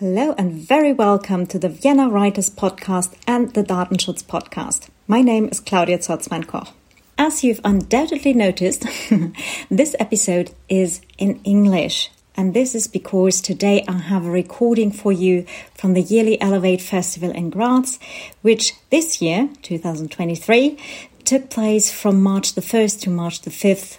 Hello and very welcome to the Vienna Writers Podcast and the Datenschutz Podcast. My name is Claudia Zotzmann-Koch. As you've undoubtedly noticed, this episode is in English. And this is because today I have a recording for you from the yearly Elevate Festival in Graz, which this year, 2023, took place from March the 1st to March the 5th.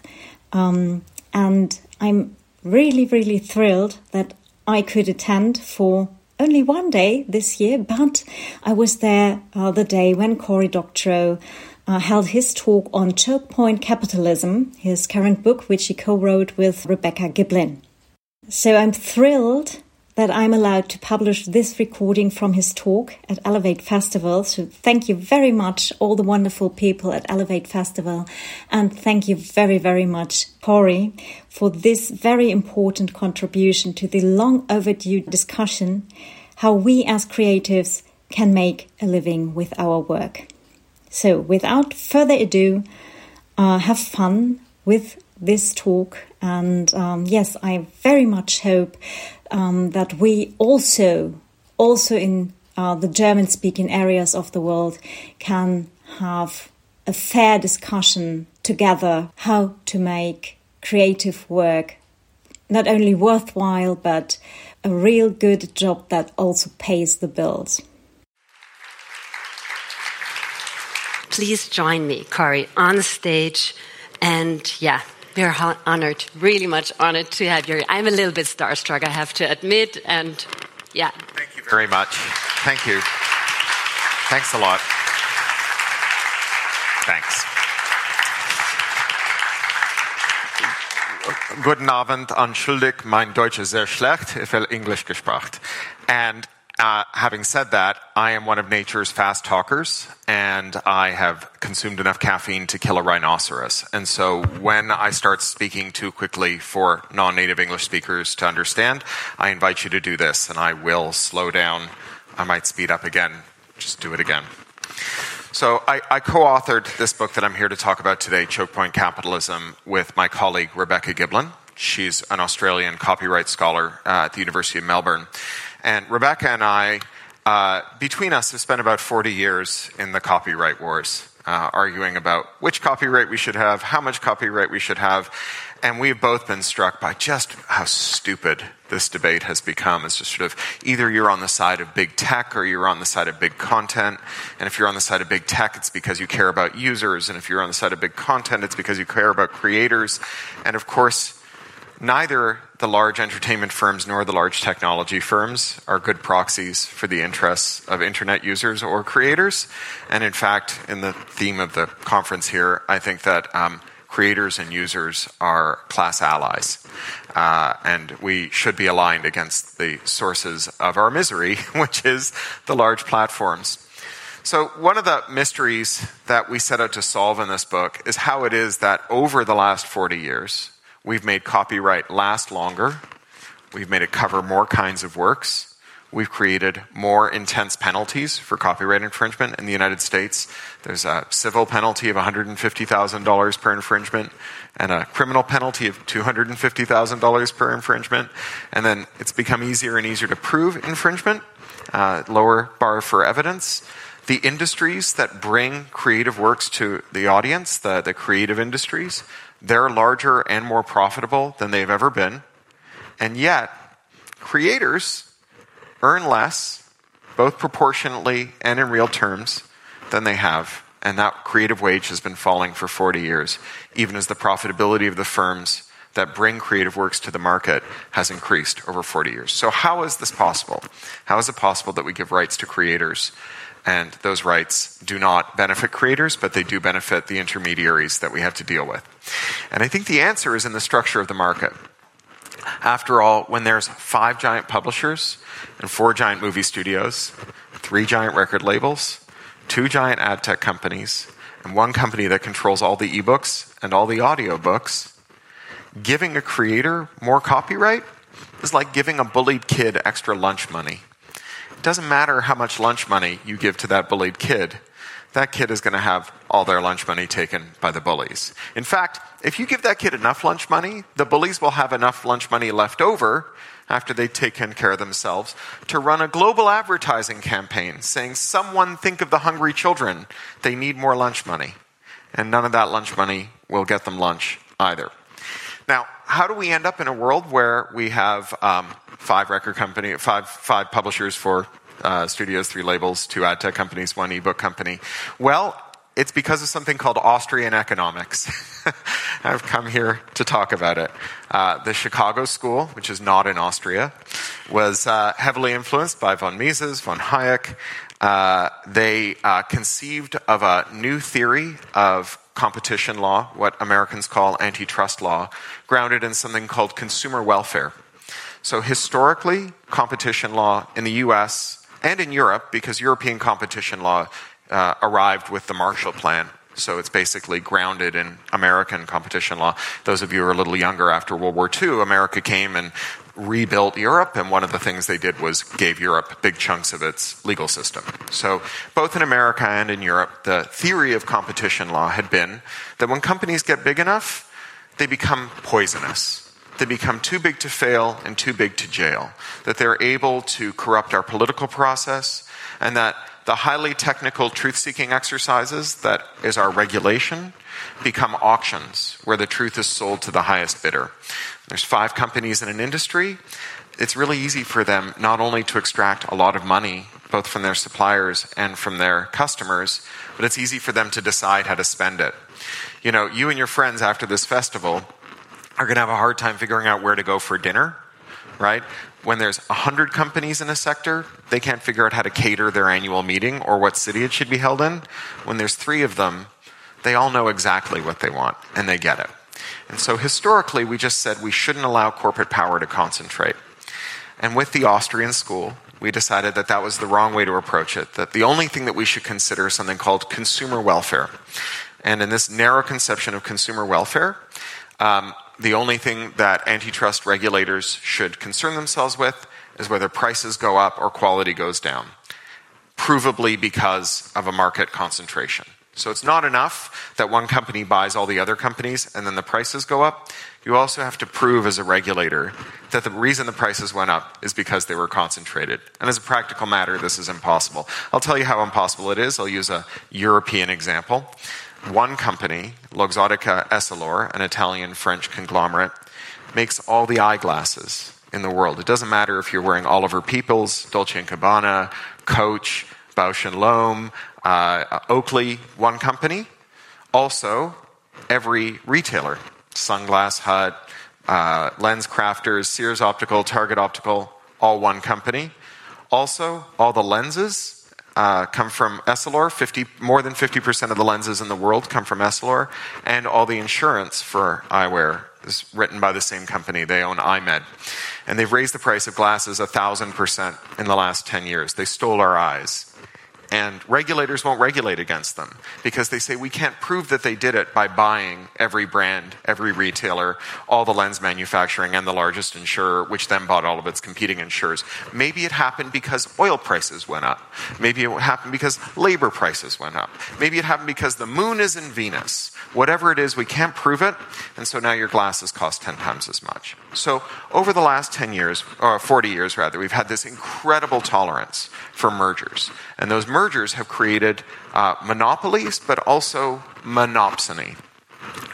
Um, and I'm really, really thrilled that I could attend for only one day this year, but I was there uh, the day when Cory Doctorow uh, held his talk on Choke Point Capitalism, his current book, which he co wrote with Rebecca Giblin. So I'm thrilled that I'm allowed to publish this recording from his talk at Elevate Festival. So thank you very much, all the wonderful people at Elevate Festival. And thank you very, very much, Cory, for this very important contribution to the long overdue discussion how we as creatives can make a living with our work. So, without further ado, uh, have fun with this talk. And um, yes, I very much hope um, that we also, also in uh, the German speaking areas of the world, can have a fair discussion together how to make creative work not only worthwhile, but a real good job that also pays the bills. Please join me, Cory, on stage. And yeah, we're honored, really much honored to have you. I'm a little bit starstruck, I have to admit. And yeah. Thank you very much. Thank you. Thanks a lot. Thanks. Guten Abend, entschuldigt, mein Deutsch ist sehr schlecht, ich will Englisch gesprochen. And uh, having said that, I am one of nature's fast talkers, and I have consumed enough caffeine to kill a rhinoceros. And so, when I start speaking too quickly for non native English speakers to understand, I invite you to do this, and I will slow down. I might speed up again. Just do it again. So, I, I co authored this book that I'm here to talk about today, Choke Point Capitalism, with my colleague Rebecca Giblin. She's an Australian copyright scholar uh, at the University of Melbourne. And Rebecca and I, uh, between us, have spent about 40 years in the copyright wars, uh, arguing about which copyright we should have, how much copyright we should have. And we've both been struck by just how stupid this debate has become. It's just sort of either you're on the side of big tech or you're on the side of big content. And if you're on the side of big tech, it's because you care about users. And if you're on the side of big content, it's because you care about creators. And of course, neither the large entertainment firms nor the large technology firms are good proxies for the interests of internet users or creators. And in fact, in the theme of the conference here, I think that um, creators and users are class allies. Uh, and we should be aligned against the sources of our misery, which is the large platforms. So, one of the mysteries that we set out to solve in this book is how it is that over the last 40 years, We've made copyright last longer. We've made it cover more kinds of works. We've created more intense penalties for copyright infringement in the United States. There's a civil penalty of $150,000 per infringement and a criminal penalty of $250,000 per infringement. And then it's become easier and easier to prove infringement, uh, lower bar for evidence. The industries that bring creative works to the audience, the, the creative industries, they're larger and more profitable than they've ever been. And yet, creators earn less, both proportionately and in real terms, than they have. And that creative wage has been falling for 40 years, even as the profitability of the firms that bring creative works to the market has increased over 40 years. So, how is this possible? How is it possible that we give rights to creators and those rights do not benefit creators, but they do benefit the intermediaries that we have to deal with. And I think the answer is in the structure of the market. After all, when there's five giant publishers and four giant movie studios, three giant record labels, two giant ad tech companies, and one company that controls all the ebooks and all the audiobooks, giving a creator more copyright is like giving a bullied kid extra lunch money. It doesn't matter how much lunch money you give to that bullied kid. that kid is going to have all their lunch money taken by the bullies. In fact, if you give that kid enough lunch money, the bullies will have enough lunch money left over after they've taken care of themselves to run a global advertising campaign saying, Someone think of the hungry children. They need more lunch money. And none of that lunch money will get them lunch either. Now, how do we end up in a world where we have um, five record company, five five publishers, four uh, studios, three labels, two ad tech companies, one ebook company? Well, it's because of something called Austrian economics. I've come here to talk about it. Uh, the Chicago School, which is not in Austria, was uh, heavily influenced by von Mises, von Hayek. Uh, they uh, conceived of a new theory of competition law, what Americans call antitrust law, grounded in something called consumer welfare. So, historically, competition law in the US and in Europe, because European competition law uh, arrived with the Marshall Plan. So it's basically grounded in American competition law. Those of you who are a little younger after World War II, America came and rebuilt Europe, and one of the things they did was gave Europe big chunks of its legal system. So, both in America and in Europe, the theory of competition law had been that when companies get big enough, they become poisonous. They become too big to fail and too big to jail. That they're able to corrupt our political process, and that the highly technical truth seeking exercises that is our regulation become auctions where the truth is sold to the highest bidder. There's five companies in an industry. It's really easy for them not only to extract a lot of money, both from their suppliers and from their customers, but it's easy for them to decide how to spend it. You know, you and your friends after this festival are going to have a hard time figuring out where to go for dinner, right? when there's 100 companies in a sector, they can't figure out how to cater their annual meeting or what city it should be held in. When there's three of them, they all know exactly what they want and they get it. And so historically, we just said we shouldn't allow corporate power to concentrate. And with the Austrian school, we decided that that was the wrong way to approach it, that the only thing that we should consider is something called consumer welfare. And in this narrow conception of consumer welfare, um, the only thing that antitrust regulators should concern themselves with is whether prices go up or quality goes down, provably because of a market concentration. So it's not enough that one company buys all the other companies and then the prices go up. You also have to prove as a regulator that the reason the prices went up is because they were concentrated. And as a practical matter, this is impossible. I'll tell you how impossible it is. I'll use a European example one company, Luxottica Essilor, an Italian French conglomerate, makes all the eyeglasses in the world. It doesn't matter if you're wearing Oliver Peoples, Dolce & Gabbana, Coach, Bausch & Lomb, uh, Oakley, one company. Also, every retailer, Sunglass Hut, uh, LensCrafters, Sears Optical, Target Optical, all one company. Also, all the lenses uh, come from Essilor. 50, more than 50% of the lenses in the world come from Essilor. And all the insurance for eyewear is written by the same company. They own EyeMed. And they've raised the price of glasses 1,000% in the last 10 years. They stole our eyes. And regulators won't regulate against them because they say we can't prove that they did it by buying every brand, every retailer, all the lens manufacturing, and the largest insurer, which then bought all of its competing insurers. Maybe it happened because oil prices went up. Maybe it happened because labor prices went up. Maybe it happened because the moon is in Venus. Whatever it is, we can't prove it, and so now your glasses cost 10 times as much. So, over the last 10 years, or 40 years rather, we've had this incredible tolerance for mergers. And those mergers have created uh, monopolies, but also monopsony.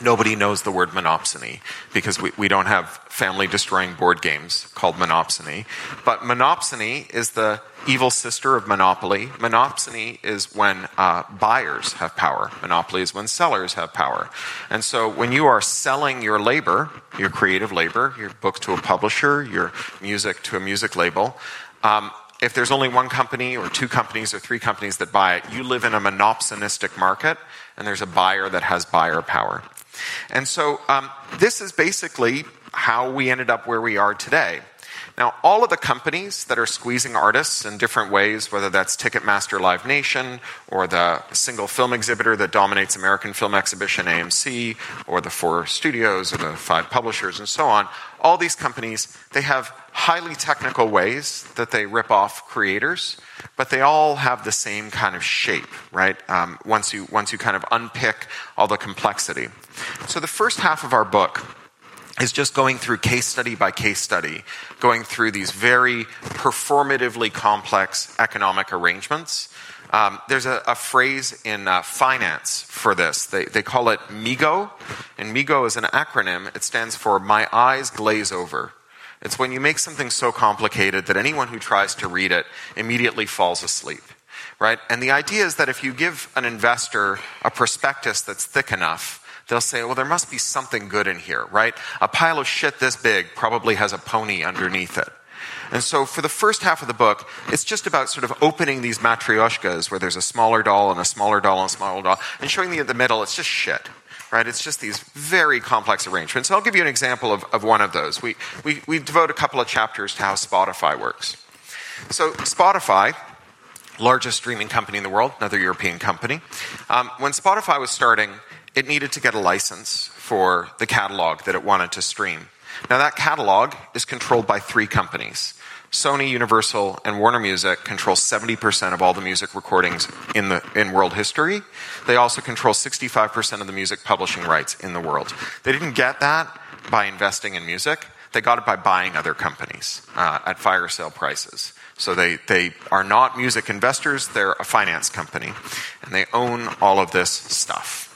Nobody knows the word monopsony because we, we don't have family destroying board games called monopsony. But monopsony is the evil sister of monopoly. Monopsony is when uh, buyers have power, monopoly is when sellers have power. And so when you are selling your labor, your creative labor, your book to a publisher, your music to a music label, um, if there's only one company or two companies or three companies that buy it, you live in a monopsonistic market and there's a buyer that has buyer power. And so um, this is basically how we ended up where we are today. Now, all of the companies that are squeezing artists in different ways, whether that's Ticketmaster Live Nation or the single film exhibitor that dominates American Film Exhibition, AMC, or the four studios or the five publishers and so on, all these companies, they have highly technical ways that they rip off creators, but they all have the same kind of shape, right? Um, once, you, once you kind of unpick all the complexity. So the first half of our book is just going through case study by case study, going through these very performatively complex economic arrangements. Um, there's a, a, phrase in uh, finance for this. They, they call it MEGO, and MEGO is an acronym. It stands for My Eyes Glaze Over. It's when you make something so complicated that anyone who tries to read it immediately falls asleep. Right? And the idea is that if you give an investor a prospectus that's thick enough, they'll say, well, there must be something good in here, right? A pile of shit this big probably has a pony underneath it. And so for the first half of the book, it's just about sort of opening these matryoshkas where there's a smaller doll and a smaller doll and a smaller doll and showing at the middle, it's just shit. Right? It's just these very complex arrangements. I'll give you an example of, of one of those. We, we, we devote a couple of chapters to how Spotify works. So, Spotify, largest streaming company in the world, another European company. Um, when Spotify was starting, it needed to get a license for the catalog that it wanted to stream. Now, that catalog is controlled by three companies. Sony, Universal, and Warner Music control 70% of all the music recordings in, the, in world history. They also control 65% of the music publishing rights in the world. They didn't get that by investing in music, they got it by buying other companies uh, at fire sale prices. So they, they are not music investors, they're a finance company, and they own all of this stuff.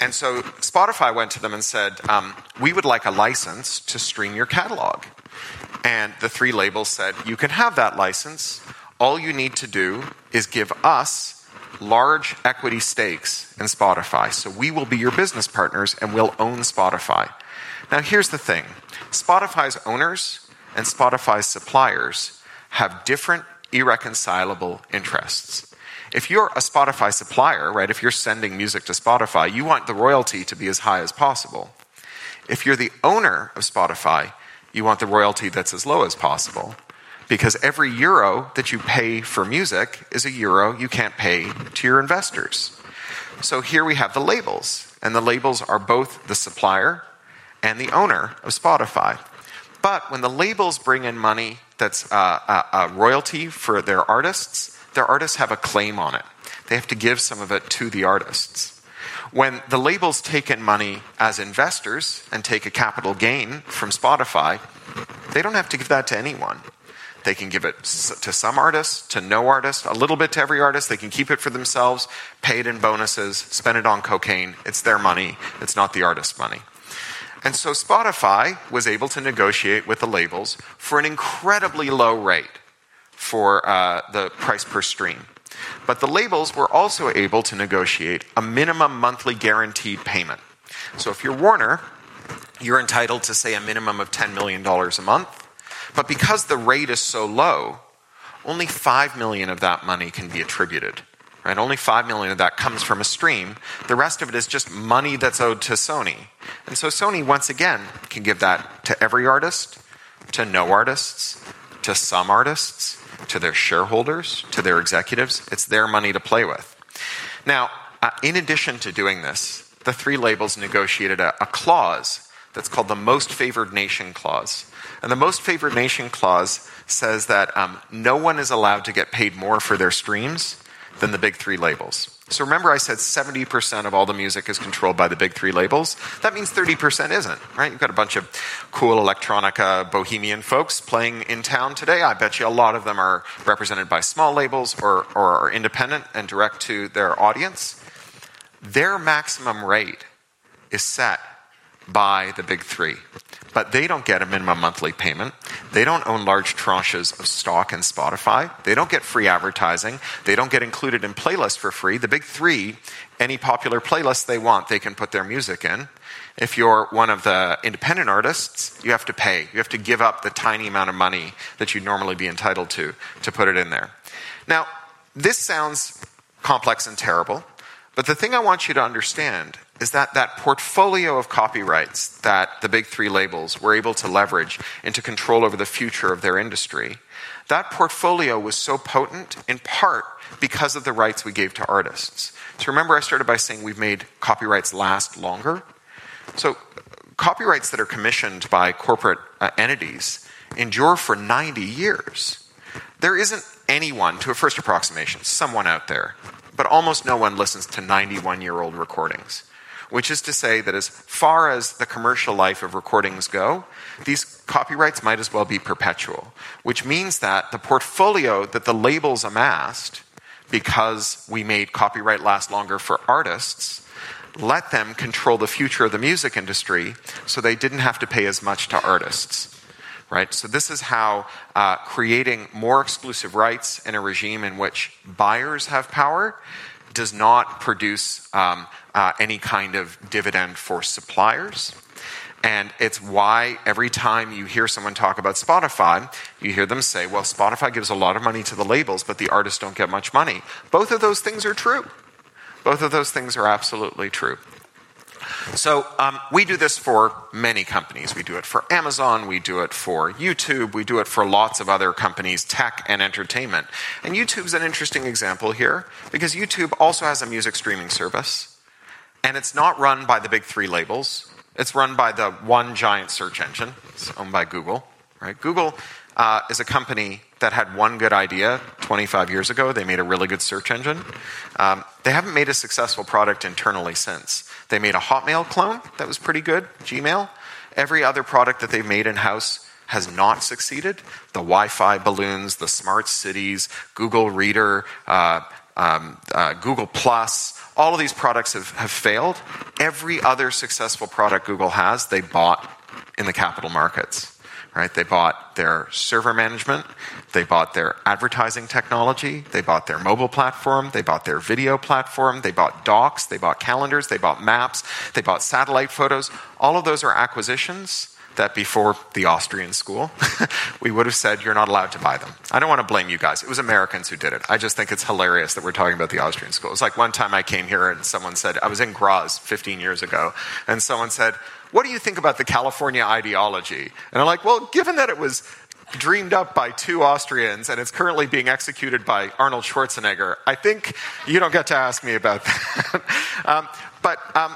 And so Spotify went to them and said, um, We would like a license to stream your catalog. And the three labels said, You can have that license. All you need to do is give us large equity stakes in Spotify. So we will be your business partners and we'll own Spotify. Now, here's the thing Spotify's owners and Spotify's suppliers have different irreconcilable interests if you're a Spotify supplier, right, if you're sending music to Spotify, you want the royalty to be as high as possible. If you're the owner of Spotify, you want the royalty that's as low as possible. Because every euro that you pay for music is a euro you can't pay to your investors. So here we have the labels, and the labels are both the supplier and the owner of Spotify. But when the labels bring in money that's uh, a, a royalty for their artists, their artists have a claim on it. They have to give some of it to the artists. When the labels take in money as investors and take a capital gain from Spotify, they don't have to give that to anyone. They can give it to some artists, to no artist, a little bit to every artist. They can keep it for themselves, pay it in bonuses, spend it on cocaine. It's their money, it's not the artist's money. And so Spotify was able to negotiate with the labels for an incredibly low rate for uh, the price per stream. But the labels were also able to negotiate a minimum monthly guaranteed payment. So if you're Warner, you're entitled to, say, a minimum of $10 million a month. But because the rate is so low, only 5 million of that money can be attributed. Right? Only 5 million of that comes from a stream. The rest of it is just money that's owed to Sony. And so Sony, once again, can give that to every artist, to no artists, to some artists, to their shareholders, to their executives. It's their money to play with. Now, uh, in addition to doing this, the three labels negotiated a, a clause that's called the Most Favored Nation Clause. And the Most Favored Nation Clause says that um, no one is allowed to get paid more for their streams than the big three labels. So remember, I said 70% of all the music is controlled by the big three labels. That means 30% isn't, right? You've got a bunch of cool electronica bohemian folks playing in town today. I bet you a lot of them are represented by small labels or, or are independent and direct to their audience. Their maximum rate is set by the big three. But they don't get a minimum monthly payment. They don't own large tranches of stock in Spotify. They don't get free advertising. They don't get included in playlists for free. The big three, any popular playlist they want, they can put their music in. If you're one of the independent artists, you have to pay. You have to give up the tiny amount of money that you'd normally be entitled to to put it in there. Now, this sounds complex and terrible. But the thing I want you to understand is that that portfolio of copyrights that the big three labels were able to leverage into control over the future of their industry, that portfolio was so potent in part because of the rights we gave to artists. So remember, I started by saying we've made copyrights last longer? So copyrights that are commissioned by corporate uh, entities endure for 90 years. There isn't anyone, to a first approximation, someone out there, but almost no one listens to 91 year old recordings. Which is to say that as far as the commercial life of recordings go, these copyrights might as well be perpetual. Which means that the portfolio that the labels amassed, because we made copyright last longer for artists, let them control the future of the music industry so they didn't have to pay as much to artists right? So this is how uh, creating more exclusive rights in a regime in which buyers have power does not produce um, uh, any kind of dividend for suppliers. And it's why every time you hear someone talk about Spotify, you hear them say, well, Spotify gives a lot of money to the labels, but the artists don't get much money. Both of those things are true. Both of those things are absolutely true. So um, we do this for many companies. We do it for Amazon, we do it for YouTube, we do it for lots of other companies, tech and entertainment. And YouTube's an interesting example here because YouTube also has a music streaming service, and it's not run by the big three labels. It's run by the one giant search engine. It's owned by Google, right? Google uh, is a company that had one good idea 25 years ago. They made a really good search engine. Um, they haven't made a successful product internally since. They made a Hotmail clone that was pretty good, Gmail. Every other product that they've made in house has not succeeded. The Wi Fi balloons, the smart cities, Google Reader, uh, um, uh, Google Plus, all of these products have, have failed. Every other successful product Google has, they bought in the capital markets right? They bought their server management, they bought their advertising technology, they bought their mobile platform, they bought their video platform, they bought docs, they bought calendars, they bought maps, they bought satellite photos. All of those are acquisitions that before the Austrian school, we would have said you're not allowed to buy them. I don't want to blame you guys. It was Americans who did it. I just think it's hilarious that we're talking about the Austrian school. It's like one time I came here and someone said, I was in Graz 15 years ago, and someone said, what do you think about the California ideology? And I'm like, well, given that it was dreamed up by two Austrians and it's currently being executed by Arnold Schwarzenegger, I think you don't get to ask me about that. um, but um,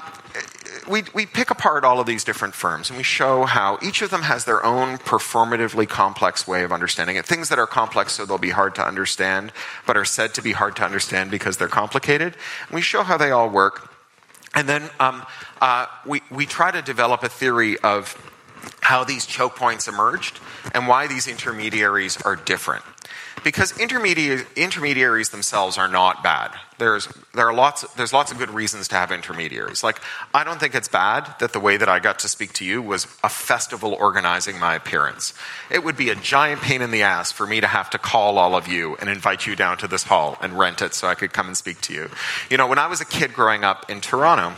we, we pick apart all of these different firms and we show how each of them has their own performatively complex way of understanding it. Things that are complex so they'll be hard to understand, but are said to be hard to understand because they're complicated. And we show how they all work. And then um, uh, we, we try to develop a theory of how these choke points emerged and why these intermediaries are different. Because intermedi- intermediaries themselves are not bad. There's, there are lots, there's lots of good reasons to have intermediaries. Like, I don't think it's bad that the way that I got to speak to you was a festival organizing my appearance. It would be a giant pain in the ass for me to have to call all of you and invite you down to this hall and rent it so I could come and speak to you. You know, when I was a kid growing up in Toronto,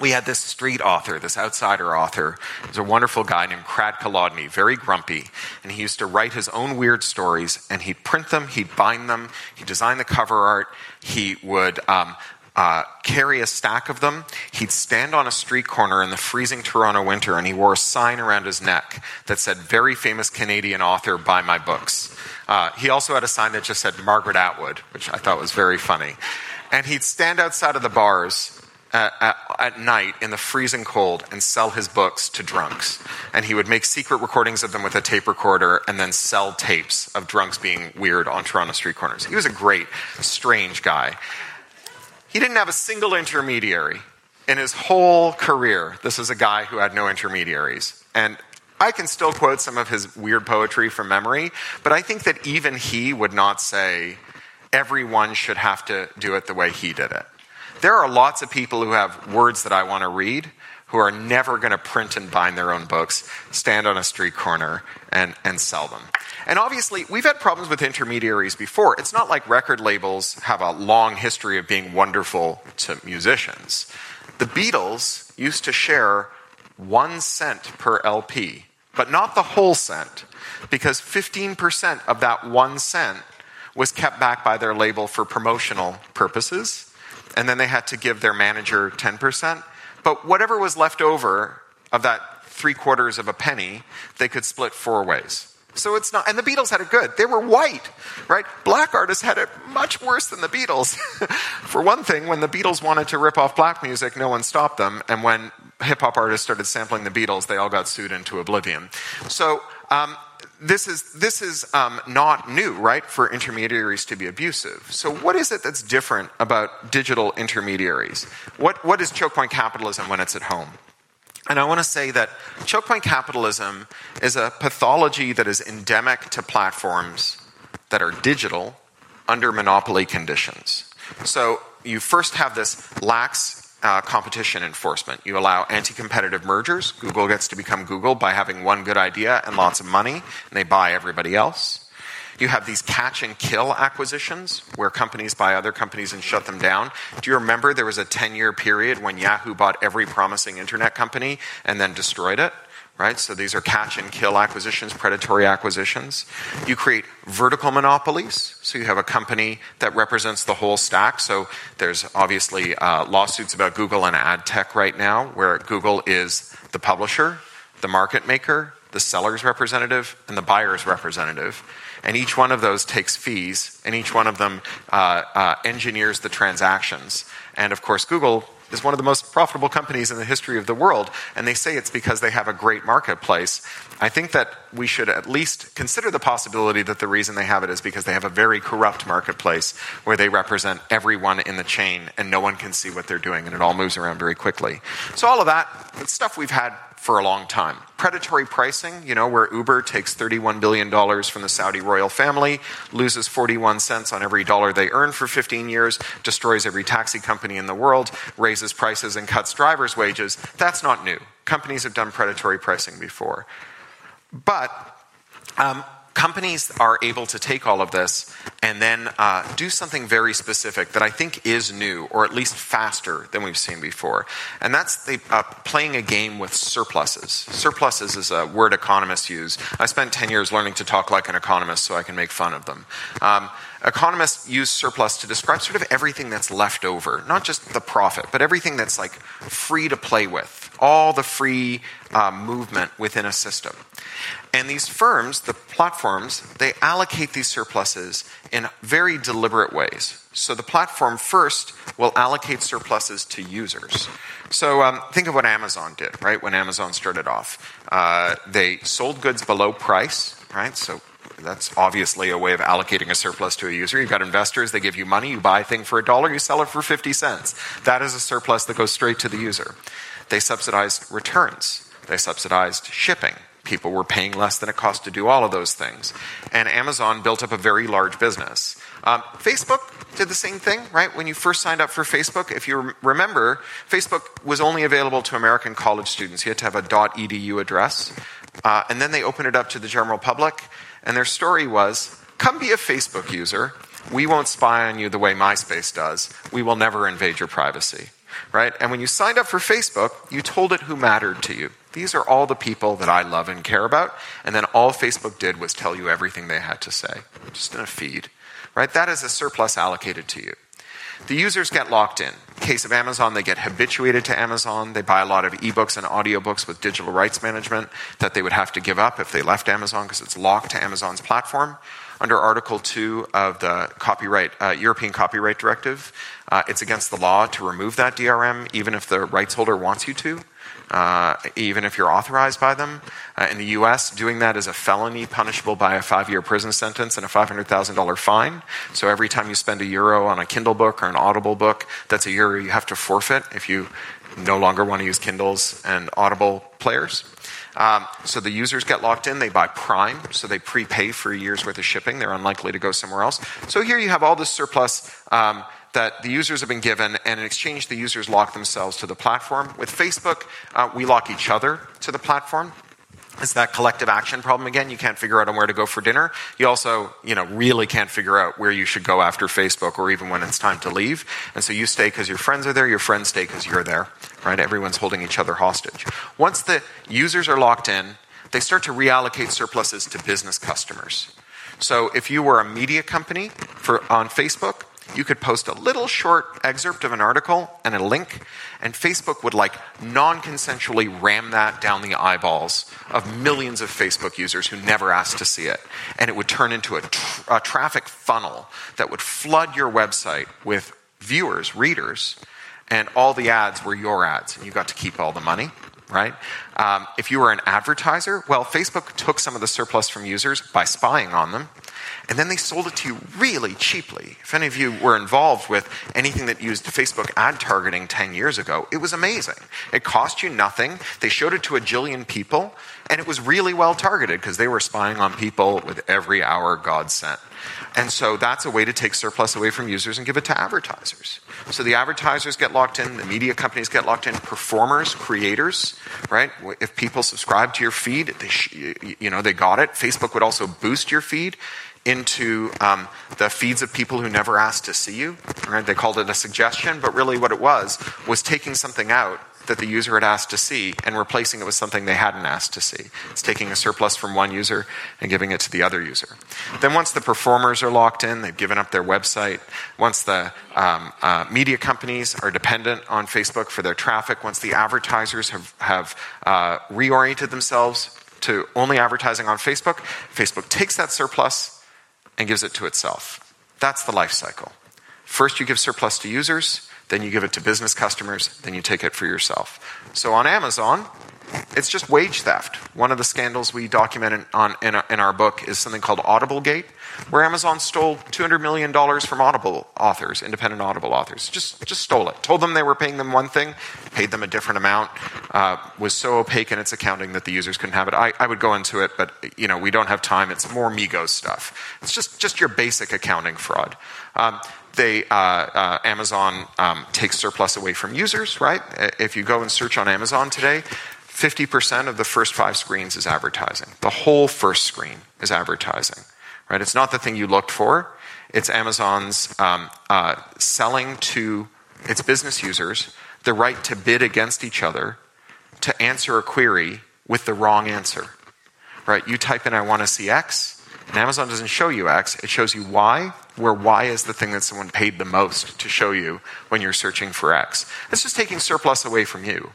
we had this street author, this outsider author. He was a wonderful guy named Crad Kilodney, very grumpy. And he used to write his own weird stories, and he'd print them, he'd bind them, he'd design the cover art, he would um, uh, carry a stack of them. He'd stand on a street corner in the freezing Toronto winter, and he wore a sign around his neck that said, Very famous Canadian author, buy my books. Uh, he also had a sign that just said Margaret Atwood, which I thought was very funny. And he'd stand outside of the bars at, at, at, night in the freezing cold and sell his books to drunks. And he would make secret recordings of them with a tape recorder and then sell tapes of drunks being weird on Toronto street corners. He was a great, strange guy. He didn't have a single intermediary in his whole career. This is a guy who had no intermediaries. And I can still quote some of his weird poetry from memory, but I think that even he would not say everyone should have to do it the way he did it. There are lots of people who have words that I want to read who are never going to print and bind their own books, stand on a street corner, and, and sell them. And obviously, we've had problems with intermediaries before. It's not like record labels have a long history of being wonderful to musicians. The Beatles used to share one cent per LP, but not the whole cent, because 15% of that one cent was kept back by their label for promotional purposes and then they had to give their manager 10%. But whatever was left over of that three quarters of a penny, they could split four ways. So it's not, and the Beatles had it good. They were white, right? Black artists had it much worse than the Beatles. For one thing, when the Beatles wanted to rip off black music, no one stopped them. And when hip hop artists started sampling the Beatles, they all got sued into oblivion. So, um, this is, this is um, not new, right, for intermediaries to be abusive. So, what is it that's different about digital intermediaries? What, what is choke point capitalism when it's at home? And I want to say that choke point capitalism is a pathology that is endemic to platforms that are digital under monopoly conditions. So you first have this lax uh, competition enforcement. You allow anti competitive mergers. Google gets to become Google by having one good idea and lots of money, and they buy everybody else. You have these catch and kill acquisitions where companies buy other companies and shut them down. Do you remember there was a 10 year period when Yahoo bought every promising internet company and then destroyed it? Right? So these are catch and kill acquisitions, predatory acquisitions. You create vertical monopolies. So you have a company that represents the whole stack. So there's obviously uh, lawsuits about Google and ad tech right now, where Google is the publisher, the market maker, the seller's representative, and the buyer's representative and each one of those takes fees, and each one of them uh, uh, engineers the transactions. And of course, Google is one of the most profitable companies in the history of the world, and they say it's because they have a great marketplace. I think that we should at least consider the possibility that the reason they have it is because they have a very corrupt marketplace where they represent everyone in the chain and no one can see what they're doing, and it all moves around very quickly. So, all of that, it's stuff we've had for a long time. Predatory pricing, you know, where Uber takes $31 billion from the Saudi royal family, loses 41 cents on every dollar they earn for 15 years, destroys every taxi company in the world, raises prices and cuts drivers' wages. That's not new. Companies have done predatory pricing before. But um, companies are able to take all of this and then uh, do something very specific that I think is new, or at least faster than we've seen before. And that's they, uh, playing a game with surpluses. Surpluses is a word economists use. I spent 10 years learning to talk like an economist so I can make fun of them. Um, economists use surplus to describe sort of everything that's left over, not just the profit, but everything that's like free to play with, all the free uh, movement within a system. And these firms, the platforms, they allocate these surpluses in very deliberate ways. So the platform first will allocate surpluses to users. So um, think of what Amazon did, right? When Amazon started off, uh, they sold goods below price, right? So that's obviously a way of allocating a surplus to a user. You've got investors, they give you money, you buy a thing for a dollar, you sell it for 50 cents. That is a surplus that goes straight to the user. They subsidized returns, they subsidized shipping, people were paying less than it cost to do all of those things. And Amazon built up a very large business. Um, Facebook did the same thing, right? When you first signed up for Facebook, if you remember, Facebook was only available to American college students. You had to have a .edu address. Uh, and then they opened it up to the general public. And their story was come be a Facebook user. We won't spy on you the way MySpace does. We will never invade your privacy right? And when you signed up for Facebook, you told it who mattered to you. These are all the people that I love and care about. And then all Facebook did was tell you everything they had to say, just in a feed, right? That is a surplus allocated to you. The users get locked in. in case of Amazon, they get habituated to Amazon. They buy a lot of ebooks and audiobooks with digital rights management that they would have to give up if they left Amazon because it's locked to Amazon's platform under Article 2 of the copyright, uh, European Copyright Directive. Uh, it's against the law to remove that DRM, even if the rights holder wants you to. Uh, even if you're authorized by them. Uh, in the US, doing that is a felony punishable by a five year prison sentence and a $500,000 fine. So every time you spend a euro on a Kindle book or an Audible book, that's a euro you have to forfeit if you no longer want to use Kindles and Audible players. Um, so the users get locked in, they buy Prime, so they prepay for a year's worth of shipping. They're unlikely to go somewhere else. So here you have all this surplus. Um, that the users have been given, and in exchange, the users lock themselves to the platform. With Facebook, uh, we lock each other to the platform. It's that collective action problem again. You can't figure out on where to go for dinner. You also, you know, really can't figure out where you should go after Facebook or even when it's time to leave. And so you stay because your friends are there, your friends stay because you're there, right? Everyone's holding each other hostage. Once the users are locked in, they start to reallocate surpluses to business customers. So if you were a media company for, on Facebook, you could post a little short excerpt of an article and a link, and Facebook would like non consensually ram that down the eyeballs of millions of Facebook users who never asked to see it. And it would turn into a, tr- a traffic funnel that would flood your website with viewers, readers, and all the ads were your ads, and you got to keep all the money right? Um, if you were an advertiser, well, Facebook took some of the surplus from users by spying on them, and then they sold it to you really cheaply. If any of you were involved with anything that used Facebook ad targeting 10 years ago, it was amazing. It cost you nothing. They showed it to a jillion people, and it was really well targeted because they were spying on people with every hour God sent. And so that's a way to take surplus away from users and give it to advertisers. So the advertisers get locked in, the media companies get locked in, performers, creators, right? If people subscribe to your feed, they sh- you know, they got it. Facebook would also boost your feed into um, the feeds of people who never asked to see you. Right? They called it a suggestion, but really what it was was taking something out that the user had asked to see and replacing it with something they hadn't asked to see. It's taking a surplus from one user and giving it to the other user. Then, once the performers are locked in, they've given up their website. Once the um, uh, media companies are dependent on Facebook for their traffic, once the advertisers have, have uh, reoriented themselves to only advertising on Facebook, Facebook takes that surplus and gives it to itself. That's the life cycle. First, you give surplus to users then you give it to business customers, then you take it for yourself. So on Amazon, it's just wage theft. One of the scandals we documented on, in, our, in our book is something called Audible Gate, where Amazon stole $200 million from Audible authors, independent Audible authors. Just, just stole it. Told them they were paying them one thing, paid them a different amount, uh, was so opaque in its accounting that the users couldn't have it. I, I would go into it, but you know, we don't have time. It's more Migos stuff. It's just, just your basic accounting fraud. Um, they, uh, uh, Amazon um, takes surplus away from users, right? If you go and search on Amazon today, 50% of the first five screens is advertising. The whole first screen is advertising, right? It's not the thing you looked for. It's Amazon's um, uh, selling to its business users the right to bid against each other to answer a query with the wrong answer, right? You type in, I want to see X, and Amazon doesn't show you X, it shows you Y, where Y is the thing that someone paid the most to show you when you're searching for X. It's just taking surplus away from you.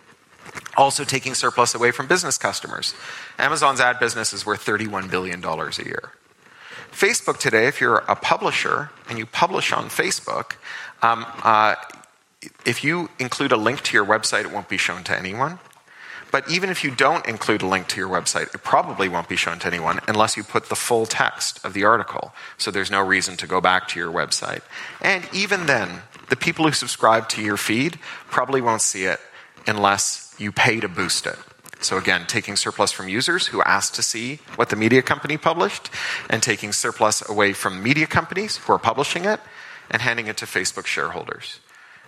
Also, taking surplus away from business customers. Amazon's ad business is worth $31 billion a year. Facebook today, if you're a publisher and you publish on Facebook, um, uh, if you include a link to your website, it won't be shown to anyone. But even if you don't include a link to your website, it probably won't be shown to anyone unless you put the full text of the article. So there's no reason to go back to your website. And even then, the people who subscribe to your feed probably won't see it unless you pay to boost it. So again, taking surplus from users who asked to see what the media company published, and taking surplus away from media companies who are publishing it, and handing it to Facebook shareholders.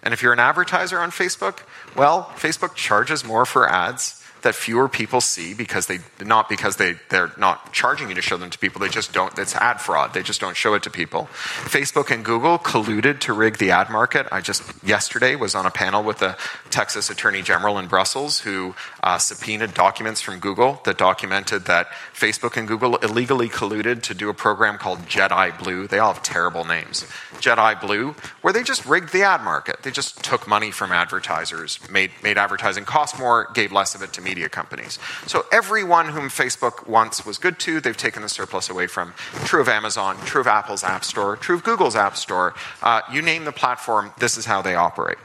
And if you're an advertiser on Facebook, well, Facebook charges more for ads that fewer people see because they not because they they're not charging you to show them to people they just don't it's ad fraud they just don't show it to people facebook and google colluded to rig the ad market i just yesterday was on a panel with the texas attorney general in brussels who uh, subpoenaed documents from google that documented that facebook and google illegally colluded to do a program called jedi blue they all have terrible names jedi blue where they just rigged the ad market they just took money from advertisers made, made advertising cost more gave less of it to media companies. So everyone whom Facebook once was good to, they've taken the surplus away from. True of Amazon, true of Apple's App Store, true of Google's App Store. Uh, you name the platform, this is how they operate.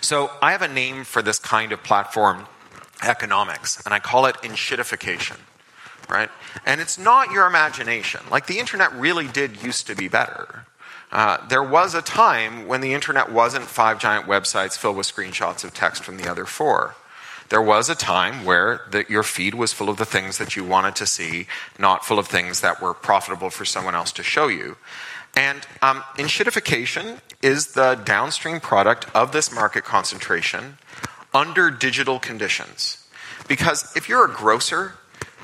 So I have a name for this kind of platform economics, and I call it enshittification. Right? And it's not your imagination. Like the internet really did used to be better. Uh, there was a time when the internet wasn't five giant websites filled with screenshots of text from the other four. There was a time where the, your feed was full of the things that you wanted to see, not full of things that were profitable for someone else to show you. And um, is the downstream product of this market concentration under digital conditions. Because if you're a grocer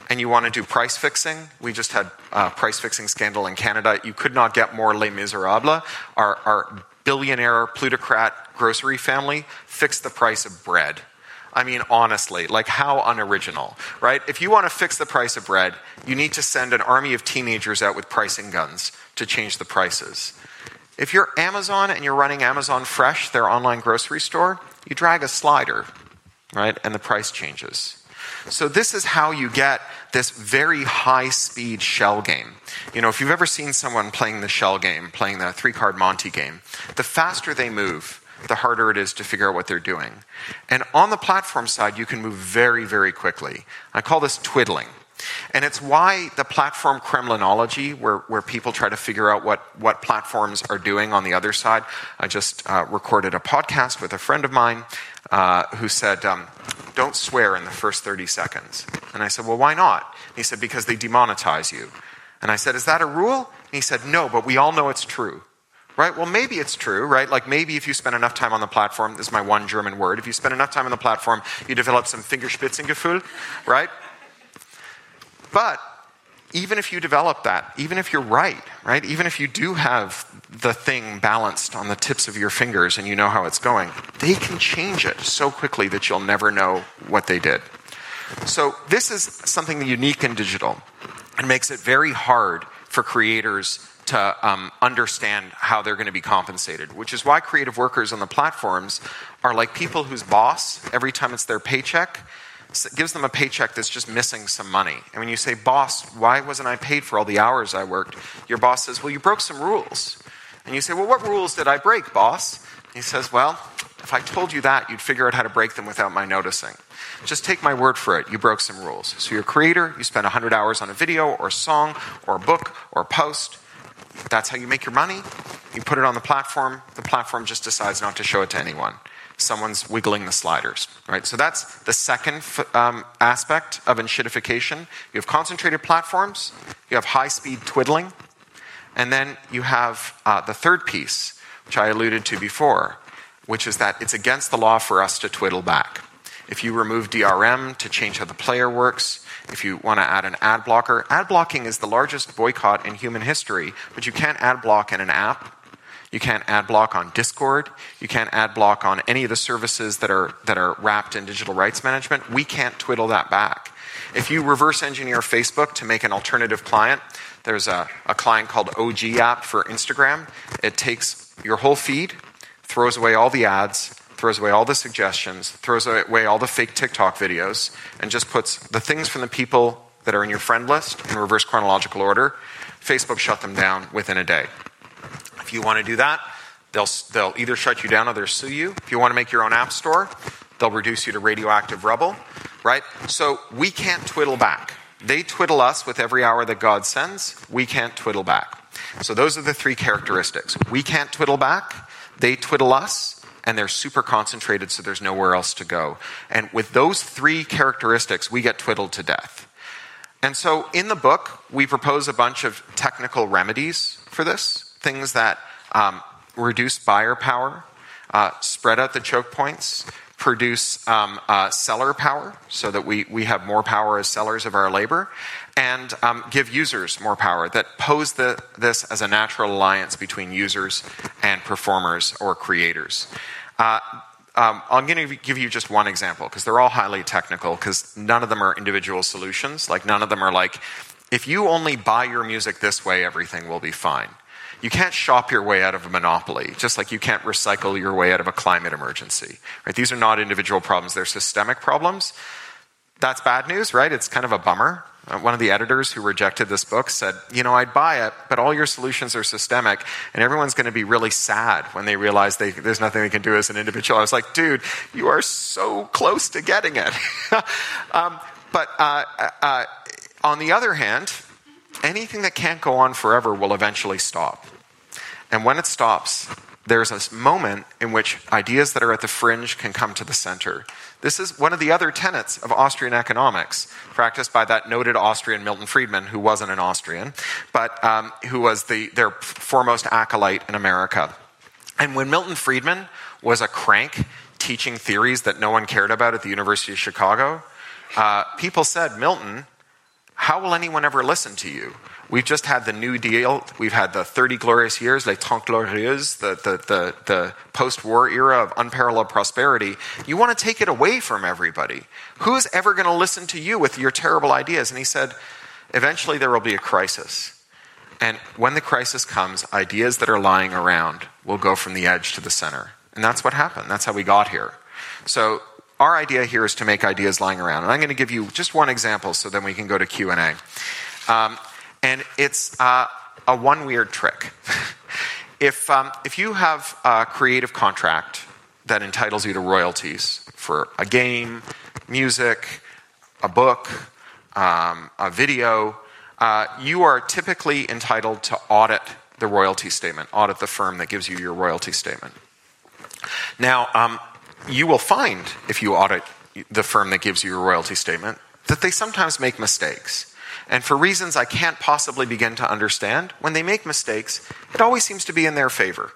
and you want to do price fixing, we just had a price fixing scandal in Canada. You could not get more Les Miserables. Our, our billionaire plutocrat grocery family fixed the price of bread I mean, honestly, like how unoriginal, right? If you want to fix the price of bread, you need to send an army of teenagers out with pricing guns to change the prices. If you're Amazon and you're running Amazon Fresh, their online grocery store, you drag a slider, right? And the price changes. So this is how you get this very high speed shell game. You know, if you've ever seen someone playing the shell game, playing the three card Monty game, the faster they move, the harder it is to figure out what they're doing. And on the platform side, you can move very, very quickly. I call this twiddling. And it's why the platform Kremlinology, where, where people try to figure out what, what platforms are doing on the other side. I just uh, recorded a podcast with a friend of mine uh, who said, um, Don't swear in the first 30 seconds. And I said, Well, why not? And he said, Because they demonetize you. And I said, Is that a rule? And he said, No, but we all know it's true. Right? Well, maybe it's true, right? Like maybe if you spend enough time on the platform, this is my one German word, if you spend enough time on the platform, you develop some Fingerspitzengefühl, right? But even if you develop that, even if you're right, right? Even if you do have the thing balanced on the tips of your fingers and you know how it's going, they can change it so quickly that you'll never know what they did. So this is something unique in digital and makes it very hard for creators to um, understand how they're going to be compensated, which is why creative workers on the platforms are like people whose boss, every time it's their paycheck, gives them a paycheck that's just missing some money. And when you say, boss, why wasn't I paid for all the hours I worked? Your boss says, well, you broke some rules. And you say, well, what rules did I break, boss? He says, well, if I told you that, you'd figure out how to break them without my noticing. Just take my word for it, you broke some rules. So you're a creator, you spend 100 hours on a video or a song or a book or a post. That's how you make your money. You put it on the platform, the platform just decides not to show it to anyone someone's wiggling the sliders, right? So that's the second um, aspect of enshittification. You have concentrated platforms, you have high speed twiddling, and then you have uh, the third piece, which I alluded to before, which is that it's against the law for us to twiddle back. If you remove DRM to change how the player works, if you want to add an ad blocker, ad blocking is the largest boycott in human history, but you can't ad block in an app you can't ad block on Discord. You can't ad block on any of the services that are, that are wrapped in digital rights management. We can't twiddle that back. If you reverse engineer Facebook to make an alternative client, there's a, a client called OG app for Instagram. It takes your whole feed, throws away all the ads, throws away all the suggestions, throws away all the fake TikTok videos, and just puts the things from the people that are in your friend list in reverse chronological order. Facebook shut them down within a day. If you want to do that, they'll, they'll either shut you down or they'll sue you. If you want to make your own app store, they'll reduce you to radioactive rubble, right? So we can't twiddle back. They twiddle us with every hour that God sends. We can't twiddle back. So those are the three characteristics. We can't twiddle back. They twiddle us. And they're super concentrated, so there's nowhere else to go. And with those three characteristics, we get twiddled to death. And so in the book, we propose a bunch of technical remedies for this things that um, reduce buyer power, uh, spread out the choke points, produce um, uh, seller power so that we, we have more power as sellers of our labor, and um, give users more power that pose the, this as a natural alliance between users and performers or creators. Uh, um, I'm going to give you just one example because they're all highly technical because none of them are individual solutions. Like, none of them are like, if you only buy your music this way, everything will be fine. You can't shop your way out of a monopoly, just like you can't recycle your way out of a climate emergency. Right? These are not individual problems, they're systemic problems. That's bad news, right? It's kind of a bummer. Uh, one of the editors who rejected this book said, You know, I'd buy it, but all your solutions are systemic, and everyone's going to be really sad when they realize they, there's nothing they can do as an individual. I was like, Dude, you are so close to getting it. um, but uh, uh, on the other hand, anything that can't go on forever will eventually stop. And when it stops, there's a moment in which ideas that are at the fringe can come to the center. This is one of the other tenets of Austrian economics, practiced by that noted Austrian Milton Friedman, who wasn't an Austrian, but um, who was the, their foremost acolyte in America. And when Milton Friedman was a crank teaching theories that no one cared about at the University of Chicago, uh, people said, Milton, how will anyone ever listen to you? We've just had the New Deal. We've had the 30 glorious years, les Trente Glorieuses, the, the, the, the post war era of unparalleled prosperity. You want to take it away from everybody. Who's ever going to listen to you with your terrible ideas? And he said, eventually there will be a crisis. And when the crisis comes, ideas that are lying around will go from the edge to the center. And that's what happened. That's how we got here. So our idea here is to make ideas lying around. And I'm going to give you just one example so then we can go to Q&A. Um, and it's uh, a one weird trick. if, um, if you have a creative contract that entitles you to royalties for a game, music, a book, um, a video, uh, you are typically entitled to audit the royalty statement, audit the firm that gives you your royalty statement. Now, um, you will find, if you audit the firm that gives you your royalty statement, that they sometimes make mistakes. And for reasons I can't possibly begin to understand, when they make mistakes, it always seems to be in their favor.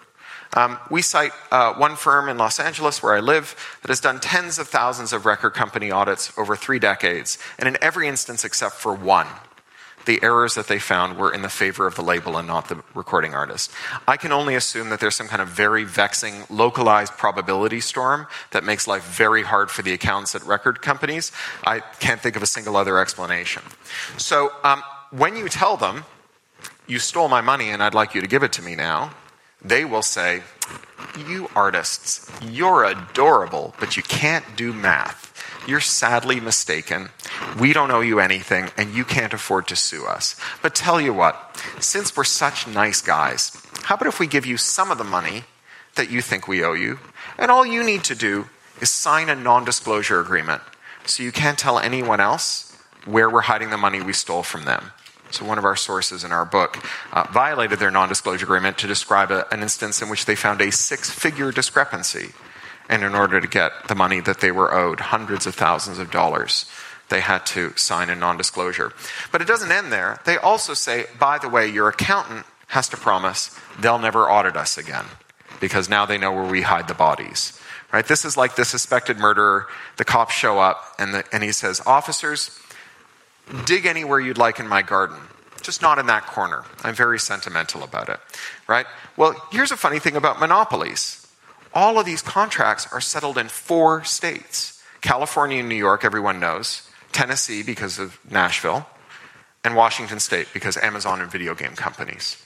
Um, we cite uh, one firm in Los Angeles where I live that has done tens of thousands of record company audits over three decades, and in every instance except for one, the errors that they found were in the favor of the label and not the recording artist. I can only assume that there's some kind of very vexing, localized probability storm that makes life very hard for the accountants at record companies. I can't think of a single other explanation. So um, when you tell them, you stole my money and I'd like you to give it to me now, they will say, You artists, you're adorable, but you can't do math. You're sadly mistaken. We don't owe you anything, and you can't afford to sue us. But tell you what, since we're such nice guys, how about if we give you some of the money that you think we owe you? And all you need to do is sign a non disclosure agreement so you can't tell anyone else where we're hiding the money we stole from them. So, one of our sources in our book uh, violated their non disclosure agreement to describe a, an instance in which they found a six figure discrepancy and in order to get the money that they were owed, hundreds of thousands of dollars, they had to sign a non disclosure. But it doesn't end there. They also say, by the way, your accountant has to promise they'll never audit us again because now they know where we hide the bodies. Right? This is like the suspected murderer. The cops show up and, the, and he says, Officers, dig anywhere you'd like in my garden just not in that corner. I'm very sentimental about it, right? Well, here's a funny thing about monopolies all of these contracts are settled in four states California and New York, everyone knows, Tennessee because of Nashville, and Washington State because Amazon and video game companies.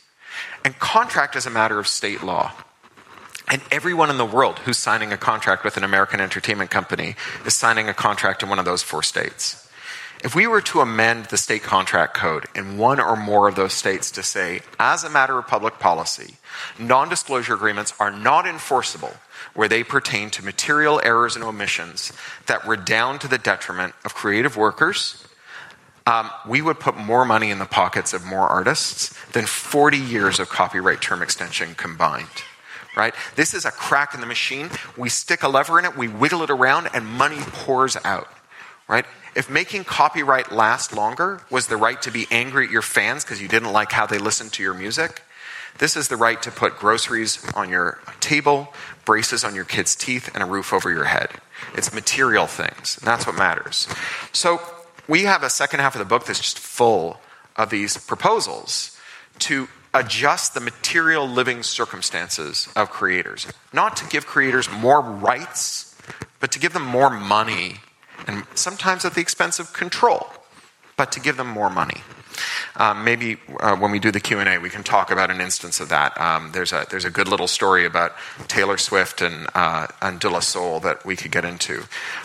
And contract is a matter of state law. And everyone in the world who's signing a contract with an American entertainment company is signing a contract in one of those four states. If we were to amend the state contract code in one or more of those states to say, as a matter of public policy, non disclosure agreements are not enforceable where they pertain to material errors and omissions that redound to the detriment of creative workers, um, we would put more money in the pockets of more artists than 40 years of copyright term extension combined. Right? This is a crack in the machine. We stick a lever in it, we wiggle it around, and money pours out. Right? If making copyright last longer was the right to be angry at your fans because you didn't like how they listened to your music, this is the right to put groceries on your table, braces on your kids' teeth, and a roof over your head. It's material things, and that's what matters. So, we have a second half of the book that's just full of these proposals to adjust the material living circumstances of creators. Not to give creators more rights, but to give them more money and sometimes at the expense of control, but to give them more money. Um, maybe uh, when we do the q&a we can talk about an instance of that. Um, there's, a, there's a good little story about taylor swift and, uh, and de la soul that we could get into.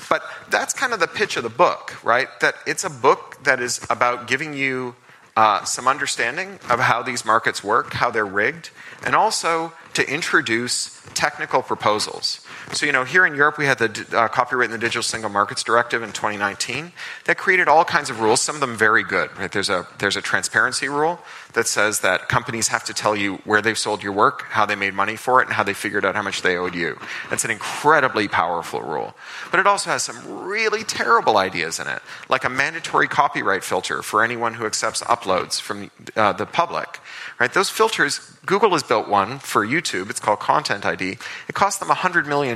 But that's kind of the pitch of the book right? That it's a book that is about giving you uh, some understanding of how these markets work how they're rigged and also to introduce technical proposals so, you know, here in Europe, we had the uh, Copyright and the Digital Single Markets Directive in 2019 that created all kinds of rules, some of them very good. Right? There's, a, there's a transparency rule that says that companies have to tell you where they've sold your work, how they made money for it, and how they figured out how much they owed you. It's an incredibly powerful rule. But it also has some really terrible ideas in it, like a mandatory copyright filter for anyone who accepts uploads from uh, the public. Right? Those filters, Google has built one for YouTube. It's called Content ID. It costs them $100 million.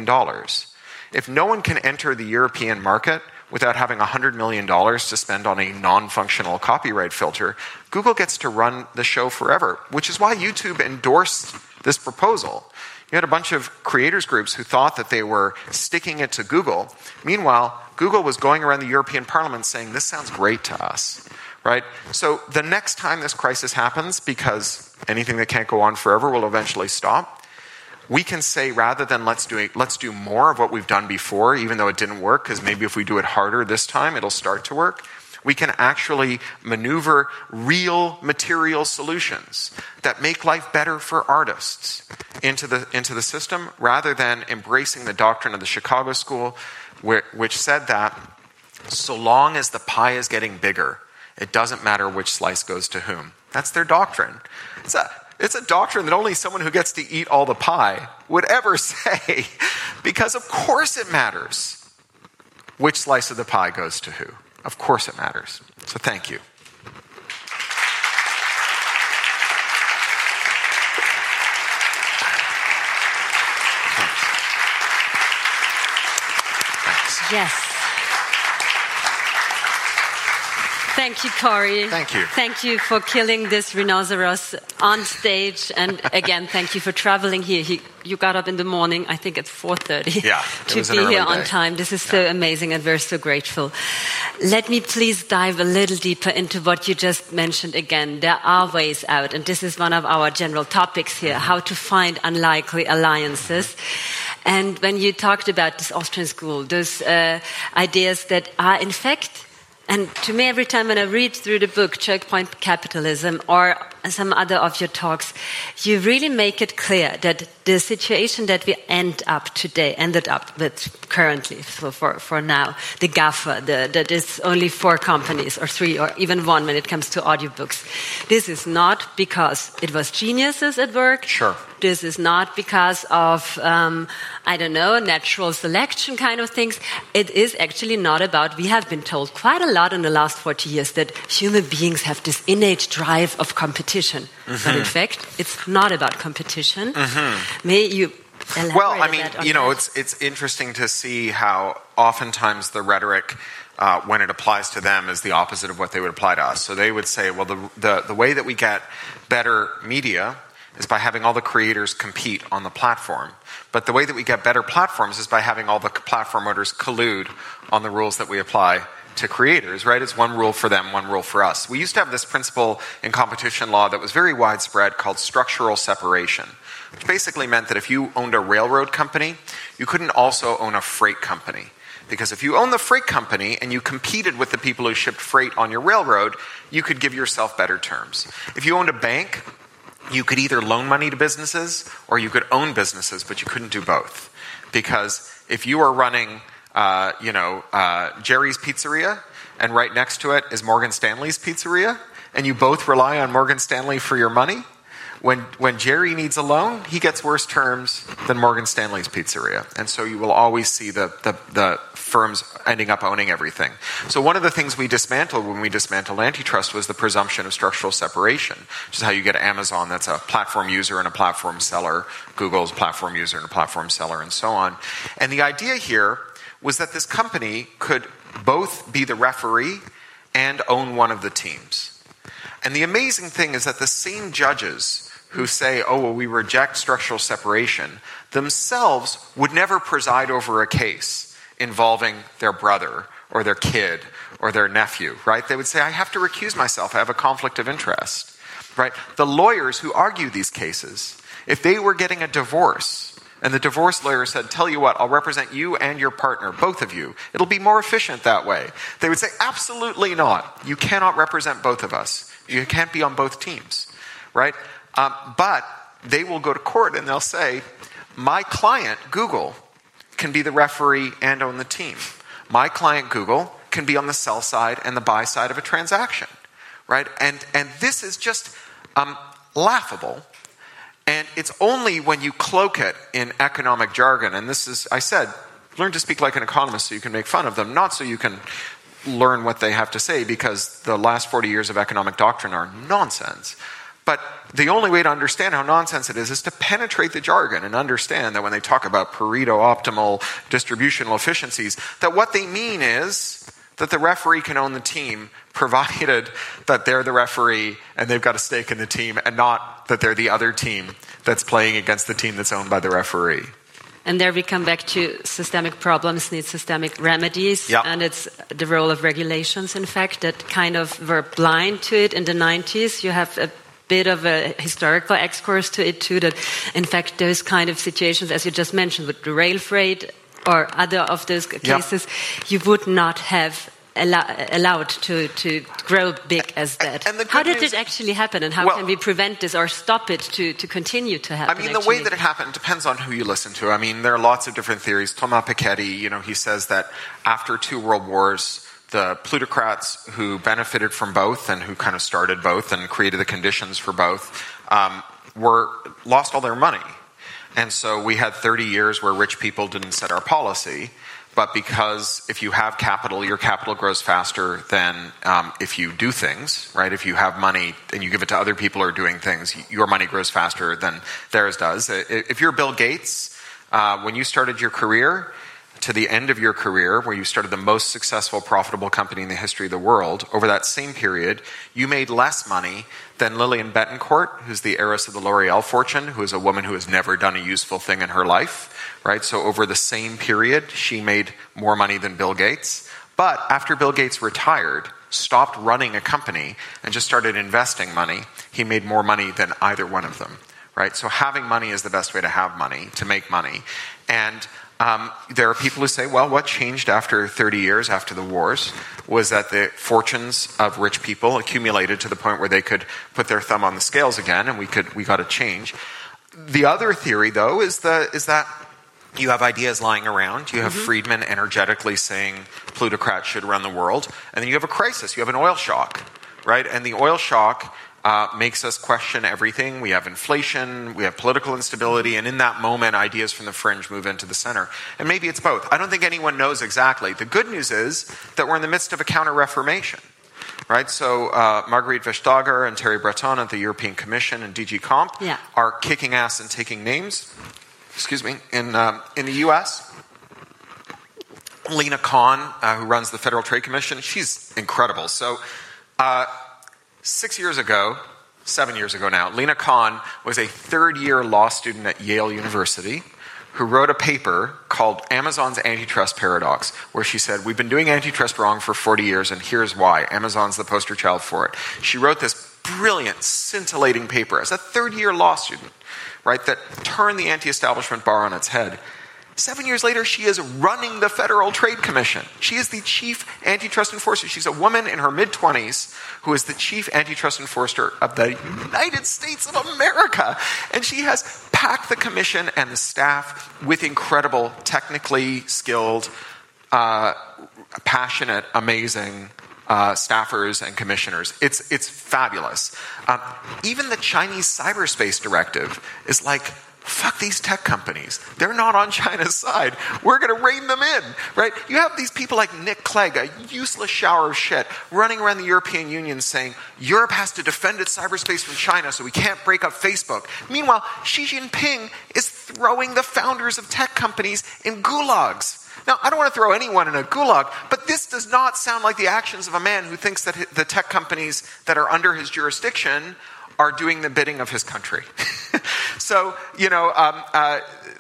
If no one can enter the European market without having $100 million to spend on a non functional copyright filter, Google gets to run the show forever, which is why YouTube endorsed this proposal. You had a bunch of creators groups who thought that they were sticking it to Google. Meanwhile, Google was going around the European Parliament saying, This sounds great to us right? So the next time this crisis happens, because anything that can't go on forever will eventually stop, we can say rather than let's do it, let's do more of what we've done before, even though it didn't work, because maybe if we do it harder this time, it'll start to work. We can actually maneuver real material solutions that make life better for artists into the, into the system rather than embracing the doctrine of the Chicago School, which said that so long as the pie is getting bigger, it doesn't matter which slice goes to whom. That's their doctrine. It's a, it's a doctrine that only someone who gets to eat all the pie would ever say, because of course it matters which slice of the pie goes to who. Of course it matters. So thank you. Yes. Thank you, Cory. Thank you. Thank you for killing this rhinoceros on stage, and again, thank you for traveling here. He, you got up in the morning, I think at 4:30, Yeah, to be here on day. time. This is so amazing, and we're so grateful. Let me please dive a little deeper into what you just mentioned again. There are ways out, and this is one of our general topics here: how to find unlikely alliances. And when you talked about this Austrian school, those uh, ideas that are in fact and to me, every time when I read through the book, Checkpoint Capitalism, or some other of your talks, you really make it clear that the situation that we end up today, ended up with currently, so for, for now, the GAFA, the, that is only four companies, or three, or even one when it comes to audiobooks. This is not because it was geniuses at work. Sure. This is not because of, um, I don't know, natural selection kind of things. It is actually not about, we have been told quite a lot in the last 40 years that human beings have this innate drive of competition. But Mm-hmm. in fact, it's not about competition. May you elaborate Well, I mean, you know, that? it's it's interesting to see how oftentimes the rhetoric, uh, when it applies to them, is the opposite of what they would apply to us. So they would say, well, the the, the way that we get better media is by having all the creators compete on the platform. But the way that we get better platforms is by having all the platform owners collude on the rules that we apply to creators, right? It's one rule for them, one rule for us. We used to have this principle in competition law that was very widespread called structural separation, which basically meant that if you owned a railroad company, you couldn't also own a freight company. Because if you owned the freight company and you competed with the people who shipped freight on your railroad, you could give yourself better terms. If you owned a bank, you could either loan money to businesses or you could own businesses, but you couldn't do both. Because if you are running, uh, you know, uh, Jerry's Pizzeria, and right next to it is Morgan Stanley's Pizzeria, and you both rely on Morgan Stanley for your money, when, when Jerry needs a loan, he gets worse terms than Morgan Stanley's Pizzeria. And so you will always see the, the, the firms ending up owning everything. So one of the things we dismantled when we dismantled antitrust was the presumption of structural separation, which is how you get Amazon that's a platform user and a platform seller, Google's platform user and a platform seller, and so on. And the idea here was that this company could both be the referee and own one of the teams. And the amazing thing is that the same judges who say, oh, well, we reject structural separation, themselves would never preside over a case involving their brother or their kid or their nephew, right? They would say, I have to recuse myself. I have a conflict of interest, right? The lawyers who argue these cases, if they were getting a divorce, and the divorce lawyer said, Tell you what, I'll represent you and your partner, both of you. It'll be more efficient that way. They would say, Absolutely not. You cannot represent both of us. You can't be on both teams, right? Um, but they will go to court and they'll say, My client, Google, can be the referee and own the team. My client, Google, can be on the sell side and the buy side of a transaction, right? And, and this is just um, laughable. And it's only when you cloak it in economic jargon, and this is, I said, learn to speak like an economist so you can make fun of them, not so you can learn what they have to say, because the last 40 years of economic doctrine are nonsense. But the only way to understand how nonsense it is is to penetrate the jargon and understand that when they talk about Pareto optimal distributional efficiencies, that what they mean is that the referee can own the team provided that they're the referee and they've got a stake in the team and not that they're the other team that's playing against the team that's owned by the referee. And there we come back to systemic problems need systemic remedies. Yep. And it's the role of regulations, in fact, that kind of were blind to it in the 90s. You have a bit of a historical excursus to it too that in fact those kind of situations as you just mentioned with the rail freight or other of those cases yep. you would not have allowed to, to grow big as that. how did news, it actually happen, and how well, can we prevent this or stop it to, to continue to happen? I mean, the way that it happened depends on who you listen to. I mean, there are lots of different theories. Thomas Piketty, you know, he says that after two world wars, the plutocrats who benefited from both and who kind of started both and created the conditions for both um, were lost all their money. And so we had 30 years where rich people didn't set our policy but because if you have capital, your capital grows faster than um, if you do things, right? If you have money and you give it to other people who are doing things, your money grows faster than theirs does. If you're Bill Gates, uh, when you started your career, to the end of your career, where you started the most successful, profitable company in the history of the world, over that same period, you made less money than Lillian Bettencourt, who's the heiress of the L'Oreal fortune, who is a woman who has never done a useful thing in her life right? So over the same period, she made more money than Bill Gates. But after Bill Gates retired, stopped running a company, and just started investing money, he made more money than either one of them, right? So having money is the best way to have money, to make money. And um, there are people who say, well, what changed after 30 years after the wars was that the fortunes of rich people accumulated to the point where they could put their thumb on the scales again, and we could we got a change. The other theory, though, is the is that you have ideas lying around. You have mm-hmm. Friedman energetically saying plutocrats should run the world. And then you have a crisis. You have an oil shock, right? And the oil shock uh, makes us question everything. We have inflation, we have political instability, and in that moment, ideas from the fringe move into the center. And maybe it's both. I don't think anyone knows exactly. The good news is that we're in the midst of a counter reformation. Right, so uh, Margrethe Vestager and Thierry Breton at the European Commission and DG Comp yeah. are kicking ass and taking names excuse me, in, um, in the US. Lina Khan, uh, who runs the Federal Trade Commission, she's incredible. So, uh, six years ago, seven years ago now, Lina Khan was a third year law student at Yale University who wrote a paper called Amazon's Antitrust Paradox, where she said, We've been doing antitrust wrong for 40 years, and here's why. Amazon's the poster child for it. She wrote this brilliant, scintillating paper as a third year law student right, that turned the anti establishment bar on its head. Seven years later, she is running the Federal Trade Commission. She is the chief antitrust enforcer. She's a woman in her mid 20s who is the chief antitrust enforcer of the United States of America. And she has packed the commission and the staff with incredible, technically skilled, uh, passionate, amazing uh, staffers and commissioners. It's, it's fabulous. Um, even the Chinese cyberspace directive is like, fuck these tech companies. They're not on China's side. We're going to rein them in, right? You have these people like Nick Clegg, a useless shower of shit, running around the European Union saying Europe has to defend its cyberspace from China so we can't break up Facebook. Meanwhile, Xi Jinping is throwing the founders of tech companies in gulags. Now, I don't want to throw anyone in a gulag, but this does not sound like the actions of a man who thinks that the tech companies that are under his jurisdiction are doing the bidding of his country. so, you know, um, uh,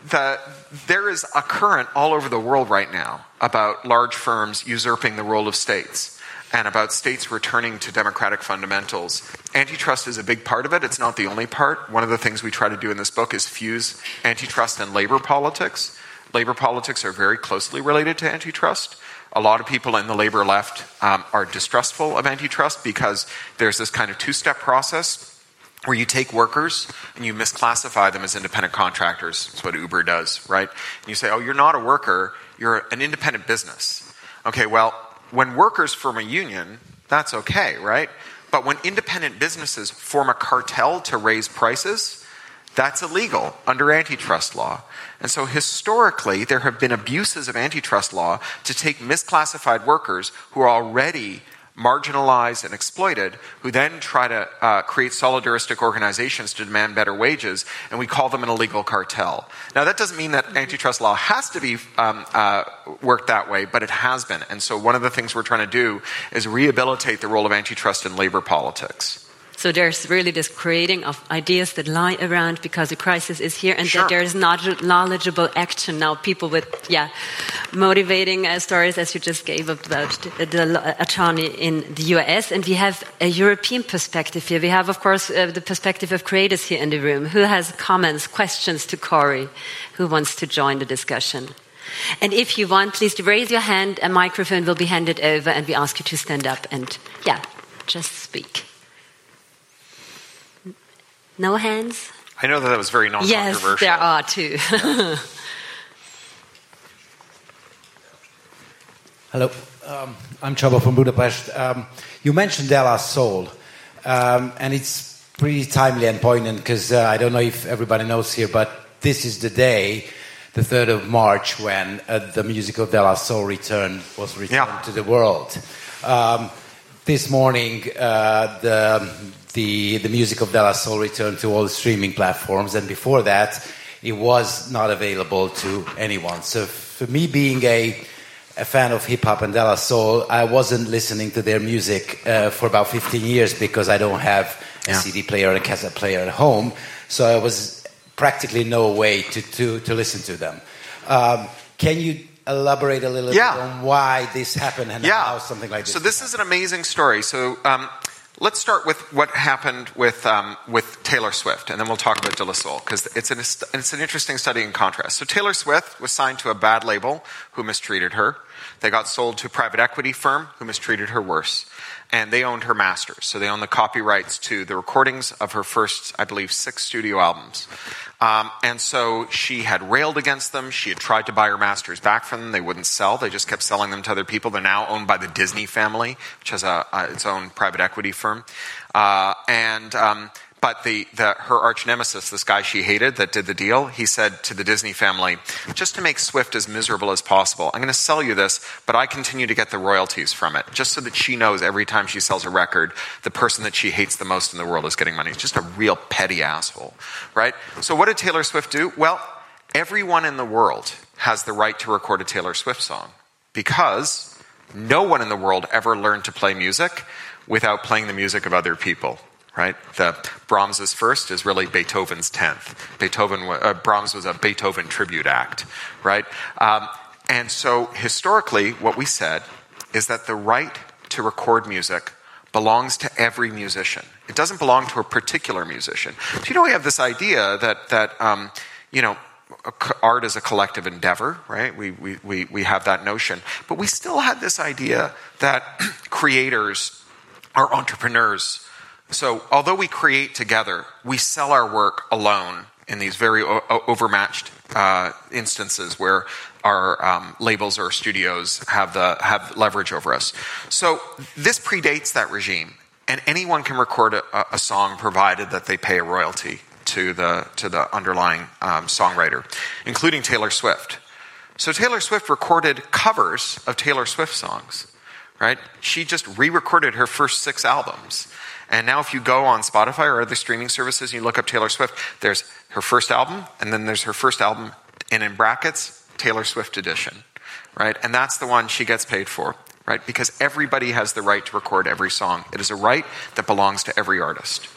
the, there is a current all over the world right now about large firms usurping the role of states and about states returning to democratic fundamentals. Antitrust is a big part of it. It's not the only part. One of the things we try to do in this book is fuse antitrust and labor politics labor politics are very closely related to antitrust. A lot of people in the labor left um, are distrustful of antitrust because there's this kind of two step process where you take workers and you misclassify them as independent contractors. That's what Uber does, right? And you say, oh, you're not a worker, you're an independent business. Okay, well, when workers form a union, that's okay, right? But when independent businesses form a cartel to raise prices, that's illegal under antitrust law. And so historically, there have been abuses of antitrust law to take misclassified workers who are already marginalized and exploited, who then try to uh, create solidaristic organizations to demand better wages, and we call them an illegal cartel. Now, that doesn't mean that mm-hmm. antitrust law has to be um, uh, worked that way, but it has been. And so, one of the things we're trying to do is rehabilitate the role of antitrust in labor politics. So there's really this creating of ideas that lie around because the crisis is here, and Sure. that there is knowledge- knowledgeable action now. People with yeah, motivating uh, stories as you just gave about the, the attorney in the U.S. And we have a European perspective here. We have, of course, uh, the perspective of creators here in the room. Who has comments, questions to Cory? Who wants to join the discussion? And if you want, please raise your hand. A microphone will be handed over, and we ask you to stand up and, yeah, just speak. No hands? I know that that was very Yes, non-controversial. there are too. Hello, um, I'm Csaba from Budapest. Um, you mentioned De La Soul, um, and it's pretty timely and poignant because uh, I don't know if everybody knows here, but this is the day, the 3rd of March, when uh, the musical De La Soul returned was returned Yeah. to the world. Um, this morning, uh, the, the, the music of De La Soul returned to all the streaming platforms, and before that, it was not available to anyone. So, for me, being a a fan of hip hop and De La Soul, I wasn't listening to their music uh, for about 15 years because I don't have a Yeah. CD player and a cassette player at home. So I was practically no way to, to, to listen to them. Um, can you elaborate a little Yeah. bit on why this happened and yeah. how something like this? So this is an amazing story. So um, let's start with what happened with um, with Taylor Swift, and then we'll talk about De La Soul because it's an it's an interesting study in contrast. So Taylor Swift was signed to a bad label who mistreated her. They got sold to a private equity firm who mistreated her worse. And they owned her masters. So they owned the copyrights to the recordings of her first, I believe, six studio albums. Um, and so she had railed against them. She had tried to buy her masters back from them. They wouldn't sell. They just kept selling them to other people. They're now owned by the Disney family, which has a, a, its own private equity firm. Uh, and um, but the, the her arch nemesis, this guy she hated that did the deal, he said to the Disney family, just to make Swift as miserable as possible, I'm going to sell you this, but I continue to get the royalties from it, just so that she knows every time she sells a record, the person that she hates the most in the world is getting money. It's just a real petty asshole, right? So what did Taylor Swift do? Well, everyone in the world has the right to record a Taylor Swift song because no one in the world ever learned to play music without playing the music of other people right? The Brahms's first is really Beethoven's tenth. Beethoven, uh, Brahms was a Beethoven tribute act, right? Um, and so historically, what we said is that the right to record music belongs to every musician. It doesn't belong to a particular musician. So you know, we have this idea that that um, you know. Art is a collective endeavor, right? We, we, we, we have that notion. But we still had this idea that creators are entrepreneurs. So, although we create together, we sell our work alone in these very o- overmatched uh, instances where our um, labels or studios have the have leverage over us. So, this predates that regime, and anyone can record a, a song provided that they pay a royalty to the to the underlying um, songwriter, including Taylor Swift. So Taylor Swift recorded covers of Taylor Swift songs, right? She just re-recorded her first six albums. And now if you go on Spotify or other streaming services and you look up Taylor Swift, there's her first album, and then there's her first album, and in brackets, Taylor Swift edition, right? And that's the one she gets paid for, right? Because everybody has the right to record every song. It is a right that belongs to every artist.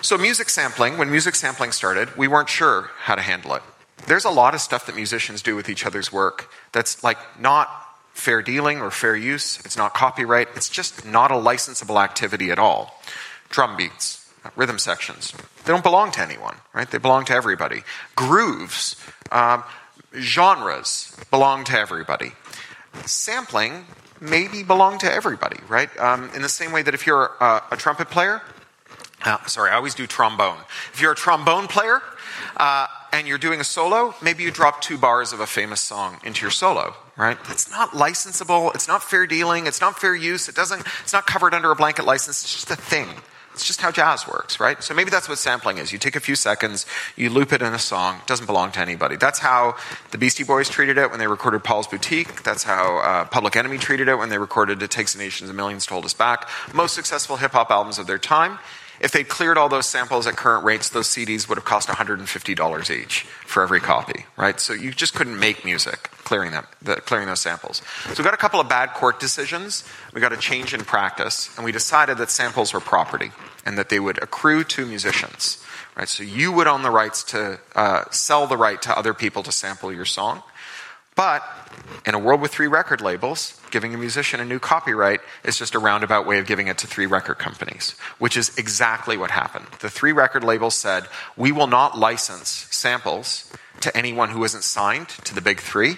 So, music sampling, when music sampling started, we weren't sure how to handle it. There's a lot of stuff that musicians do with each other's work that's like not fair dealing or fair use. It's not copyright. It's just not a licensable activity at all. Drum beats, rhythm sections, they don't belong to anyone, right? They belong to everybody. Grooves, um, genres belong to everybody. Sampling maybe belong to everybody, right? Um, in the same way that if you're a, a trumpet player, uh, sorry, I always do trombone. If you're a trombone player uh, and you're doing a solo, maybe you drop two bars of a famous song into your solo, right? It's not licensable. It's not fair dealing. It's not fair use. It doesn't. It's not covered under a blanket license. It's just a thing. It's just how jazz works, right? So maybe that's what sampling is. You take a few seconds, you loop it in a song. It doesn't belong to anybody. That's how the Beastie Boys treated it when they recorded Paul's Boutique. That's how uh, Public Enemy treated it when they recorded "It Takes a Nation of Millions to Hold Us Back." Most successful hip hop albums of their time. If they cleared all those samples at current rates, those CDs would have cost $150 each for every copy, right? So you just couldn't make music clearing them, the, clearing those samples. So we got a couple of bad court decisions. We got a change in practice, and we decided that samples were property and that they would accrue to musicians, right? So you would own the rights to uh, sell the right to other people to sample your song. But in a world with three record labels, giving a musician a new copyright is just a roundabout way of giving it to three record companies, which is exactly what happened. The three record labels said, we will not license samples to anyone who isn't signed to the big three.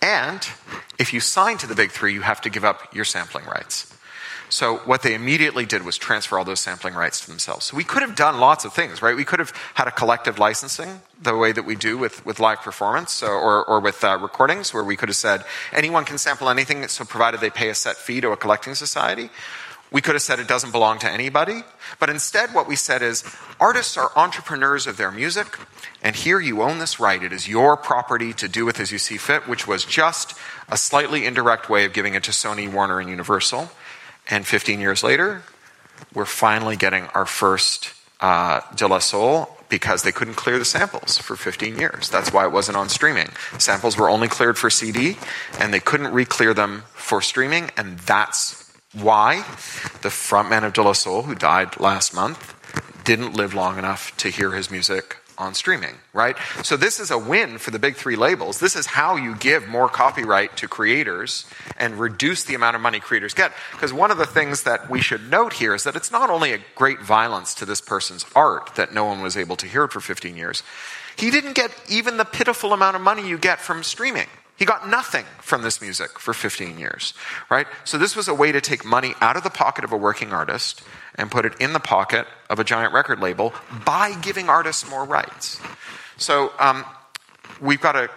And if you sign to the big three, you have to give up your sampling rights. So what they immediately did was transfer all those sampling rights to themselves. So we could have done lots of things, right? We could have had a collective licensing, the way that we do with, with live performance or, or with uh, recordings, where we could have said anyone can sample anything, so provided they pay a set fee to a collecting society. We could have said it doesn't belong to anybody. But instead, what we said is artists are entrepreneurs of their music, and here you own this right. It is your property to do with as you see fit, which was just a slightly indirect way of giving it to Sony, Warner, and Universal. And 15 years later, we're finally getting our first uh, De La Soul because they couldn't clear the samples for 15 years. That's why it wasn't on streaming. Samples were only cleared for CD, and they couldn't re-clear them for streaming, and that's why the frontman of De La Soul, who died last month, didn't live long enough to hear his music on streaming, right? So this is a win for the big three labels. This is how you give more copyright to creators and reduce the amount of money creators get. Because one of the things that we should note here is that it's not only a great violence to this person's art that no one was able to hear it for 15 years, he didn't get even the pitiful amount of money you get from streaming. He got nothing from this music for 15 years, right? So this was a way to take money out of the pocket of a working artist and put it in the pocket of a giant record label by giving artists more rights. So um, we've got a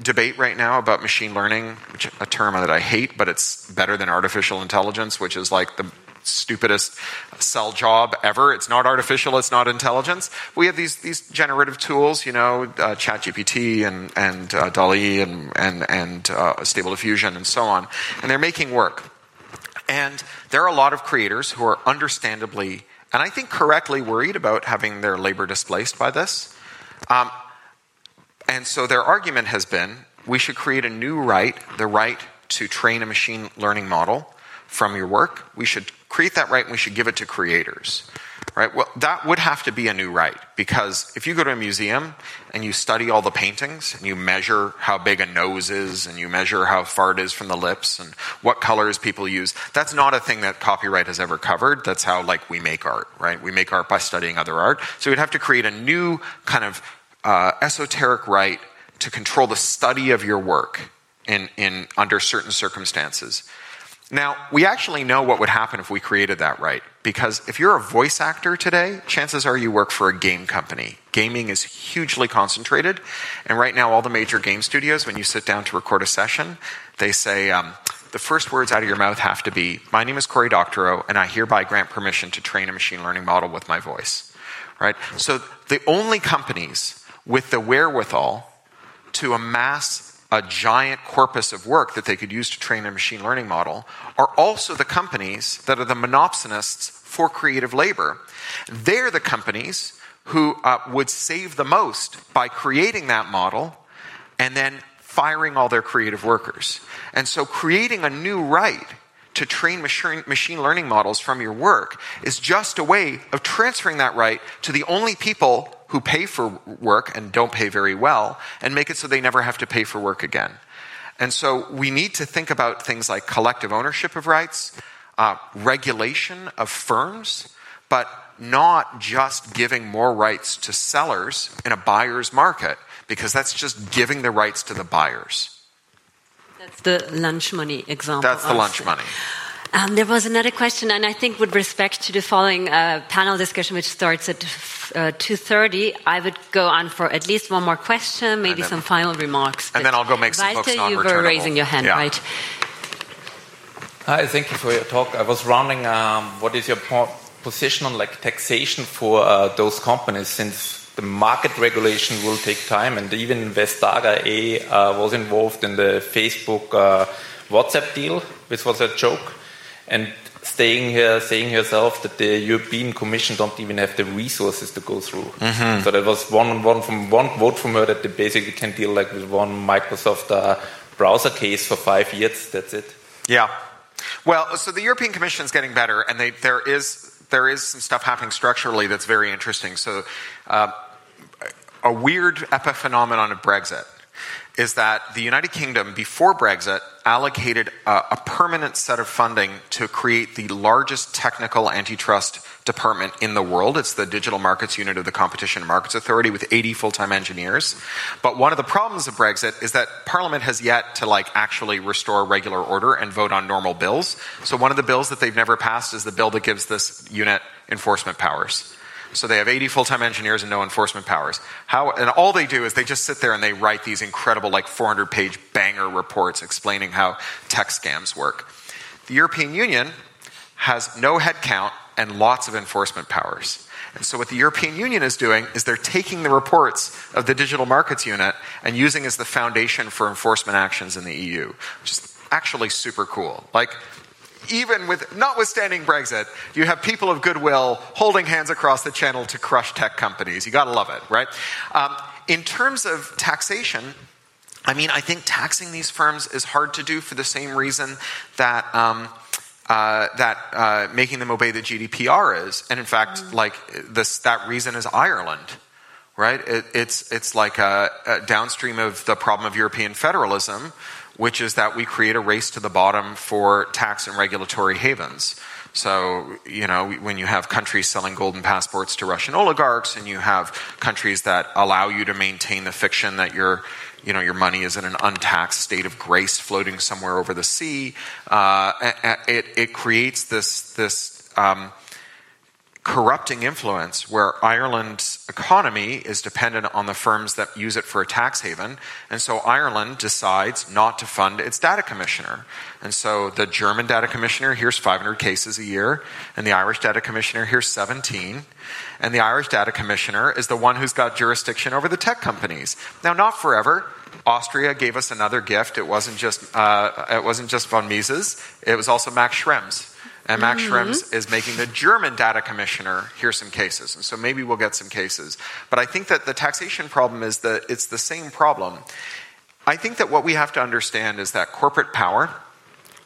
debate right now about machine learning, which a term that I hate, but it's better than artificial intelligence, which is like the stupidest sell job ever. It's not artificial, it's not intelligence. We have these, these generative tools, you know, uh, ChatGPT and, and uh, DALL-E and, and, and uh, Stable Diffusion and so on, and they're making work. And there are a lot of creators who are understandably, and I think correctly, worried about having their labor displaced by this. Um, and so their argument has been we should create a new right, the right to train a machine learning model from your work. We should create that right and we should give it to creators right? Well, that would have to be a new right because if you go to a museum and you study all the paintings and you measure how big a nose is and you measure how far it is from the lips and what colors people use, that's not a thing that copyright has ever covered. That's how like we make art, right? We make art by studying other art. So we'd have to create a new kind of uh, esoteric right to control the study of your work in, in under certain circumstances. Now, we actually know what would happen if we created that right. Because if you're a voice actor today, chances are you work for a game company. Gaming is hugely concentrated. And right now, all the major game studios, when you sit down to record a session, they say, um, the first words out of your mouth have to be, My name is Cory Doctorow, and I hereby grant permission to train a machine learning model with my voice. Right? So the only companies with the wherewithal to amass a giant corpus of work that they could use to train a machine learning model are also the companies that are the monopsonists for creative labor. They're the companies who uh, would save the most by creating that model and then firing all their creative workers. And so creating a new right to train machine learning models from your work is just a way of transferring that right to the only people who pay for work and don't pay very well and make it so they never have to pay for work again. And so we need to think about things like collective ownership of rights, uh, regulation of firms, but not just giving more rights to sellers in a buyer's market, because that's just giving the rights to the buyers. That's the lunch money example. That's the lunch money. Um, there was another question, and I think with respect to the following uh, panel discussion, which starts at uh, 2.30, I would go on for at least one more question, maybe then, some final remarks. And then I'll go make some Walter, books you were raising your hand, yeah. right? Hi, thank you for your talk. I was wondering, um, what is your position on like taxation for uh, those companies, since the market regulation will take time, and even Vestager A uh, was involved in the Facebook uh, WhatsApp deal, which was a joke and staying here, saying herself that the European Commission don't even have the resources to go through. Mm-hmm. So that was one, one from one vote from her that they basically can deal like with one Microsoft uh, browser case for five years. That's it. Yeah. Well, so the European Commission is getting better, and they, there is there is some stuff happening structurally that's very interesting. So, uh, a weird epiphenomenon of Brexit is that the United Kingdom, before Brexit, allocated a, a, permanent set of funding to create the largest technical antitrust department in the world. It's the Digital Markets Unit of the Competition and Markets Authority with 80 full-time engineers. But one of the problems of Brexit is that Parliament has yet to like actually restore regular order and vote on normal bills. So one of the bills that they've never passed is the bill that gives this unit enforcement powers. So they have 80 full-time engineers and no enforcement powers. How, and all they do is they just sit there and they write these incredible, like 400-page banger reports explaining how tech scams work. The European Union has no headcount and lots of enforcement powers. And so what the European Union is doing is they're taking the reports of the Digital Markets Unit and using as the foundation for enforcement actions in the EU, which is actually super cool. Like even with, notwithstanding Brexit, you have people of goodwill holding hands across the channel to crush tech companies. You gotta love it, right? Um, in terms of taxation, I mean, I think taxing these firms is hard to do for the same reason that. Um, uh, that uh, making them obey the GDPR is, and in fact, mm. like this, that reason is Ireland, right? It, it's it's like a, a downstream of the problem of European federalism, which is that we create a race to the bottom for tax and regulatory havens. So, you know, when you have countries selling golden passports to Russian oligarchs and you have countries that allow you to maintain the fiction that your, you know, your money is in an untaxed state of grace floating somewhere over the sea, uh, it, it creates this, this, um, corrupting influence where Ireland's economy is dependent on the firms that use it for a tax haven. And so Ireland decides not to fund its data commissioner. And so the German data commissioner hears 500 cases a year, and the Irish data commissioner hears 17. And the Irish data commissioner is the one who's got jurisdiction over the tech companies. Now, not forever. Austria gave us another gift. It wasn't just, uh, it wasn't just von Mises, it was also Max Schrems and Max mm-hmm. Schrems is making the German data commissioner hear some cases. And so maybe we'll get some cases. But I think that the taxation problem is that it's the same problem. I think that what we have to understand is that corporate power,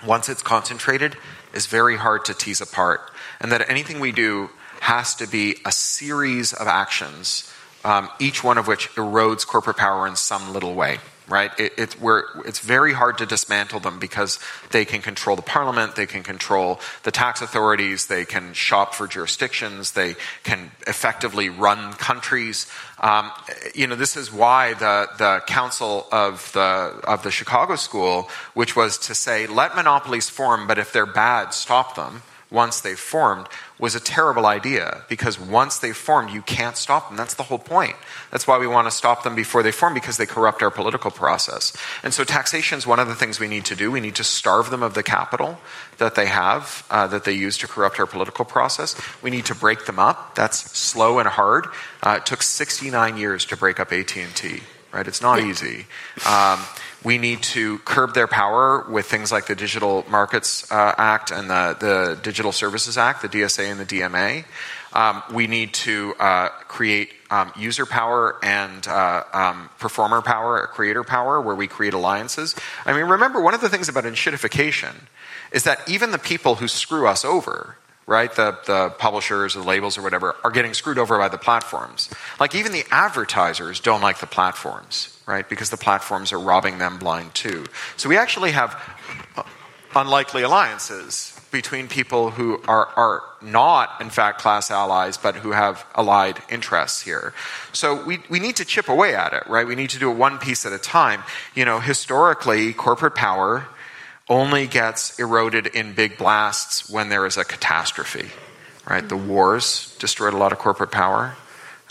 once it's concentrated, is very hard to tease apart. And that anything we do has to be a series of actions, um, each one of which erodes corporate power in some little way right? It, it's, it's very hard to dismantle them because they can control the parliament, they can control the tax authorities, they can shop for jurisdictions, they can effectively run countries. Um, you know, this is why the, the counsel of the, of the Chicago School, which was to say, let monopolies form, but if they're bad, stop them once they've formed was a terrible idea because once they've formed, you can't stop them. That's the whole point. That's why we want to stop them before they form because they corrupt our political process. And so taxation is one of the things we need to do. We need to starve them of the capital that they have, uh, that they use to corrupt our political process. We need to break them up. That's slow and hard. Uh, it took 69 years to break up AT&T right? It's not easy. Um, we need to curb their power with things like the Digital Markets uh, Act and the, the Digital Services Act, the DSA and the DMA. Um, we need to uh, create um, user power and uh, um, performer power, creator power, where we create alliances. I mean, remember, one of the things about enshittification is that even the people who screw us over, right? The, the publishers or the labels or whatever are getting screwed over by the platforms. Like even the advertisers don't like the platforms, right? Because the platforms are robbing them blind too. So we actually have uh, unlikely alliances between people who are, are not, in fact, class allies, but who have allied interests here. So we, we need to chip away at it, right? We need to do it one piece at a time. You know, historically, corporate power only gets eroded in big blasts when there is a catastrophe. Right? The wars destroyed a lot of corporate power.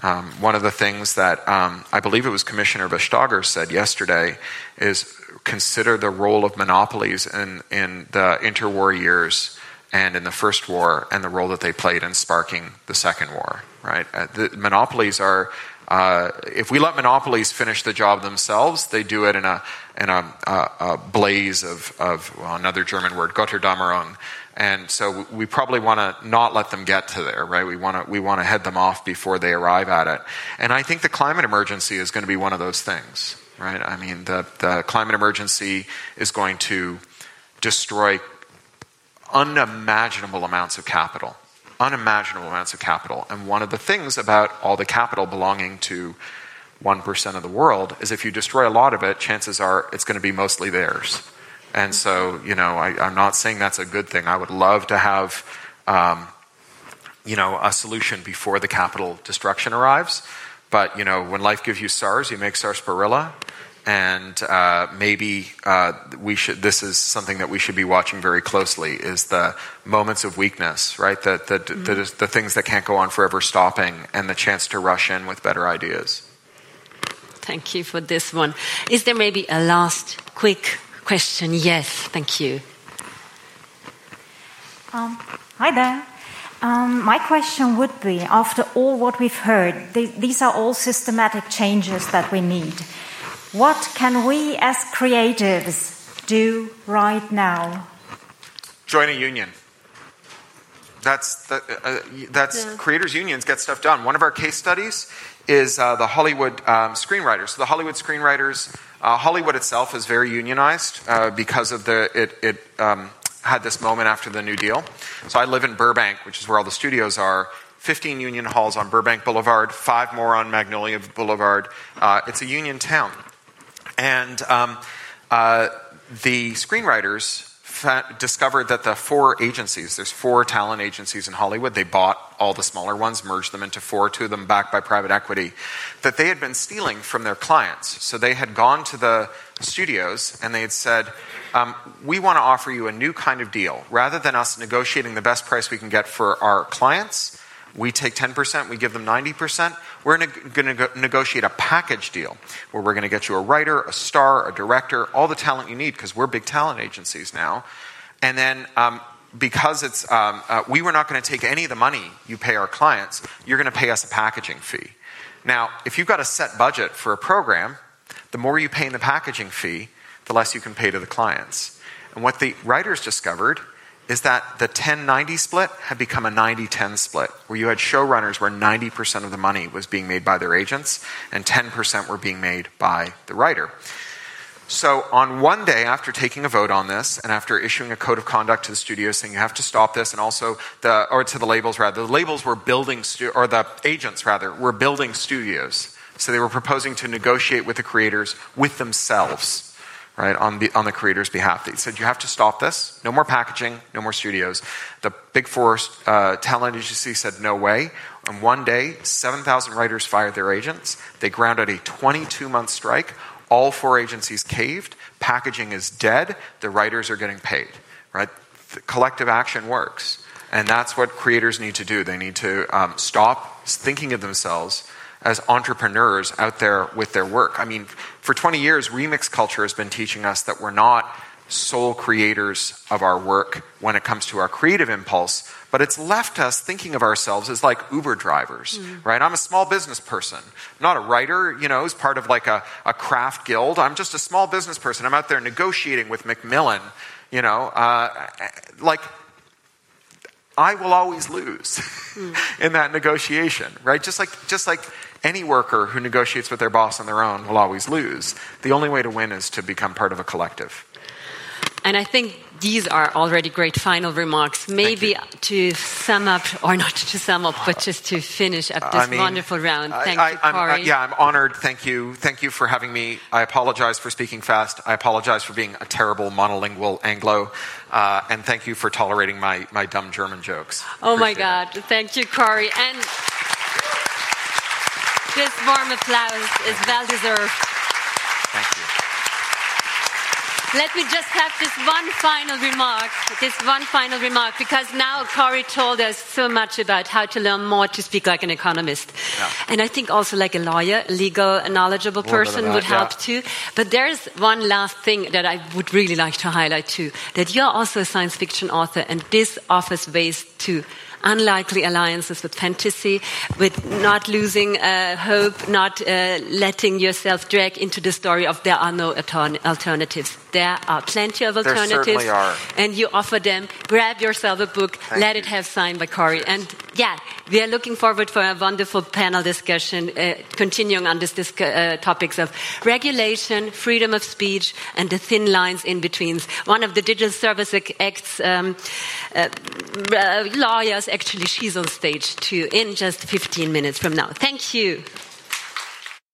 Um, one of the things that um, I believe it was Commissioner Vestager said yesterday is consider the role of monopolies in, in the interwar years and in the first war and the role that they played in sparking the second war. Right? Uh, the monopolies are uh, if we let monopolies finish the job themselves, they do it in a in a, a, a blaze of, of well, another German word, Götterdämmerung. And so we probably want to not let them get to there, right? We want to we want to head them off before they arrive at it. And I think the climate emergency is going to be one of those things, right? I mean, the the climate emergency is going to destroy unimaginable amounts of capital, unimaginable amounts of capital. And one of the things about all the capital belonging to 1% of the world is if you destroy a lot of it, chances are it's going to be mostly theirs. And so, you know, I, am not saying that's a good thing. I would love to have, um, you know, a solution before the capital destruction arrives. But, you know, when life gives you SARS, you make sarsaparilla and uh, maybe uh, we should. This is something that we should be watching very closely: is the moments of weakness, right? The the, mm-hmm. the, the things that can't go on forever, stopping, and the chance to rush in with better ideas. Thank you for this one. Is there maybe a last quick question? Yes, thank you. Um, hi there. Um, my question would be after all what we've heard, th- these are all systematic changes that we need. What can we as creatives do right now? Join a union. That's that, uh, that's yeah. creators unions get stuff done. One of our case studies is uh, the Hollywood um, screenwriters. So the Hollywood screenwriters, uh, Hollywood itself is very unionized uh, because of the it, it um, had this moment after the New Deal. So I live in Burbank, which is where all the studios are. 15 union halls on Burbank Boulevard, five more on Magnolia Boulevard. Uh, it's a union town. And um, uh, the screenwriters fa- discovered that the four agencies, there's four talent agencies in Hollywood, they bought all the smaller ones, merged them into four, two of them backed by private equity, that they had been stealing from their clients. So they had gone to the studios and they had said, um, We want to offer you a new kind of deal. Rather than us negotiating the best price we can get for our clients, we take 10%, we give them 90%. We're going to negotiate a package deal where we're going to get you a writer, a star, a director, all the talent you need because we're big talent agencies now. And then um, because it's, um, uh, we were not going to take any of the money you pay our clients, you're going to pay us a packaging fee. Now, if you've got a set budget for a program, the more you pay in the packaging fee, the less you can pay to the clients. And what the writers discovered is that the 10 90 split had become a 90 10 split, where you had showrunners where 90% of the money was being made by their agents and 10% were being made by the writer. So, on one day after taking a vote on this and after issuing a code of conduct to the studios saying you have to stop this, and also the, or to the labels rather, the labels were building, stu- or the agents rather, were building studios. So, they were proposing to negotiate with the creators with themselves right, on the, on the creator's behalf. They said, you have to stop this. No more packaging, no more studios. The Big Four uh, talent agency said, no way. And one day, 7,000 writers fired their agents. They ground out a 22 month strike. All four agencies caved. Packaging is dead. The writers are getting paid, right? The collective action works. And that's what creators need to do. They need to um, stop thinking of themselves as entrepreneurs out there with their work. I mean, for 20 years, remix culture has been teaching us that we're not sole creators of our work when it comes to our creative impulse, but it's left us thinking of ourselves as like Uber drivers, mm. right? I'm a small business person, I'm not a writer, you know, as part of like a, a craft guild. I'm just a small business person. I'm out there negotiating with Macmillan, you know, uh, like I will always lose mm. in that negotiation, right? Just like, just like any worker who negotiates with their boss on their own will always lose. The only way to win is to become part of a collective. And I think these are already great final remarks. Maybe to sum up, or not to sum up, but just to finish up this I mean, wonderful round. Thank I, you, Cory. I, yeah, I'm honored. Thank you. Thank you for having me. I apologize for speaking fast. I apologize for being a terrible monolingual Anglo. Uh, and thank you for tolerating my, my dumb German jokes. Oh Appreciate my God. It. Thank you, Cory. And this warm applause is well deserved. Thank you. Let me just have this one final remark, this one final remark, because now Cory told us so much about how to learn more to speak like an economist. Yeah. And I think also like a lawyer, a legal, a knowledgeable person that, would help yeah. too. But there's one last thing that I would really like to highlight too, that you're also a science fiction author and this offers ways to unlikely alliances with fantasy, with not losing uh, hope, not uh, letting yourself drag into the story of there are no alternatives. There are plenty of alternatives. And you offer them. Grab yourself a book, Thank let you. it have signed by Cory. And yeah, we are looking forward for a wonderful panel discussion, uh, continuing on these uh, topics of regulation, freedom of speech, and the thin lines in between. One of the Digital Service Act's um, uh, uh, lawyers, actually, she's on stage too, in just 15 minutes from now. Thank you.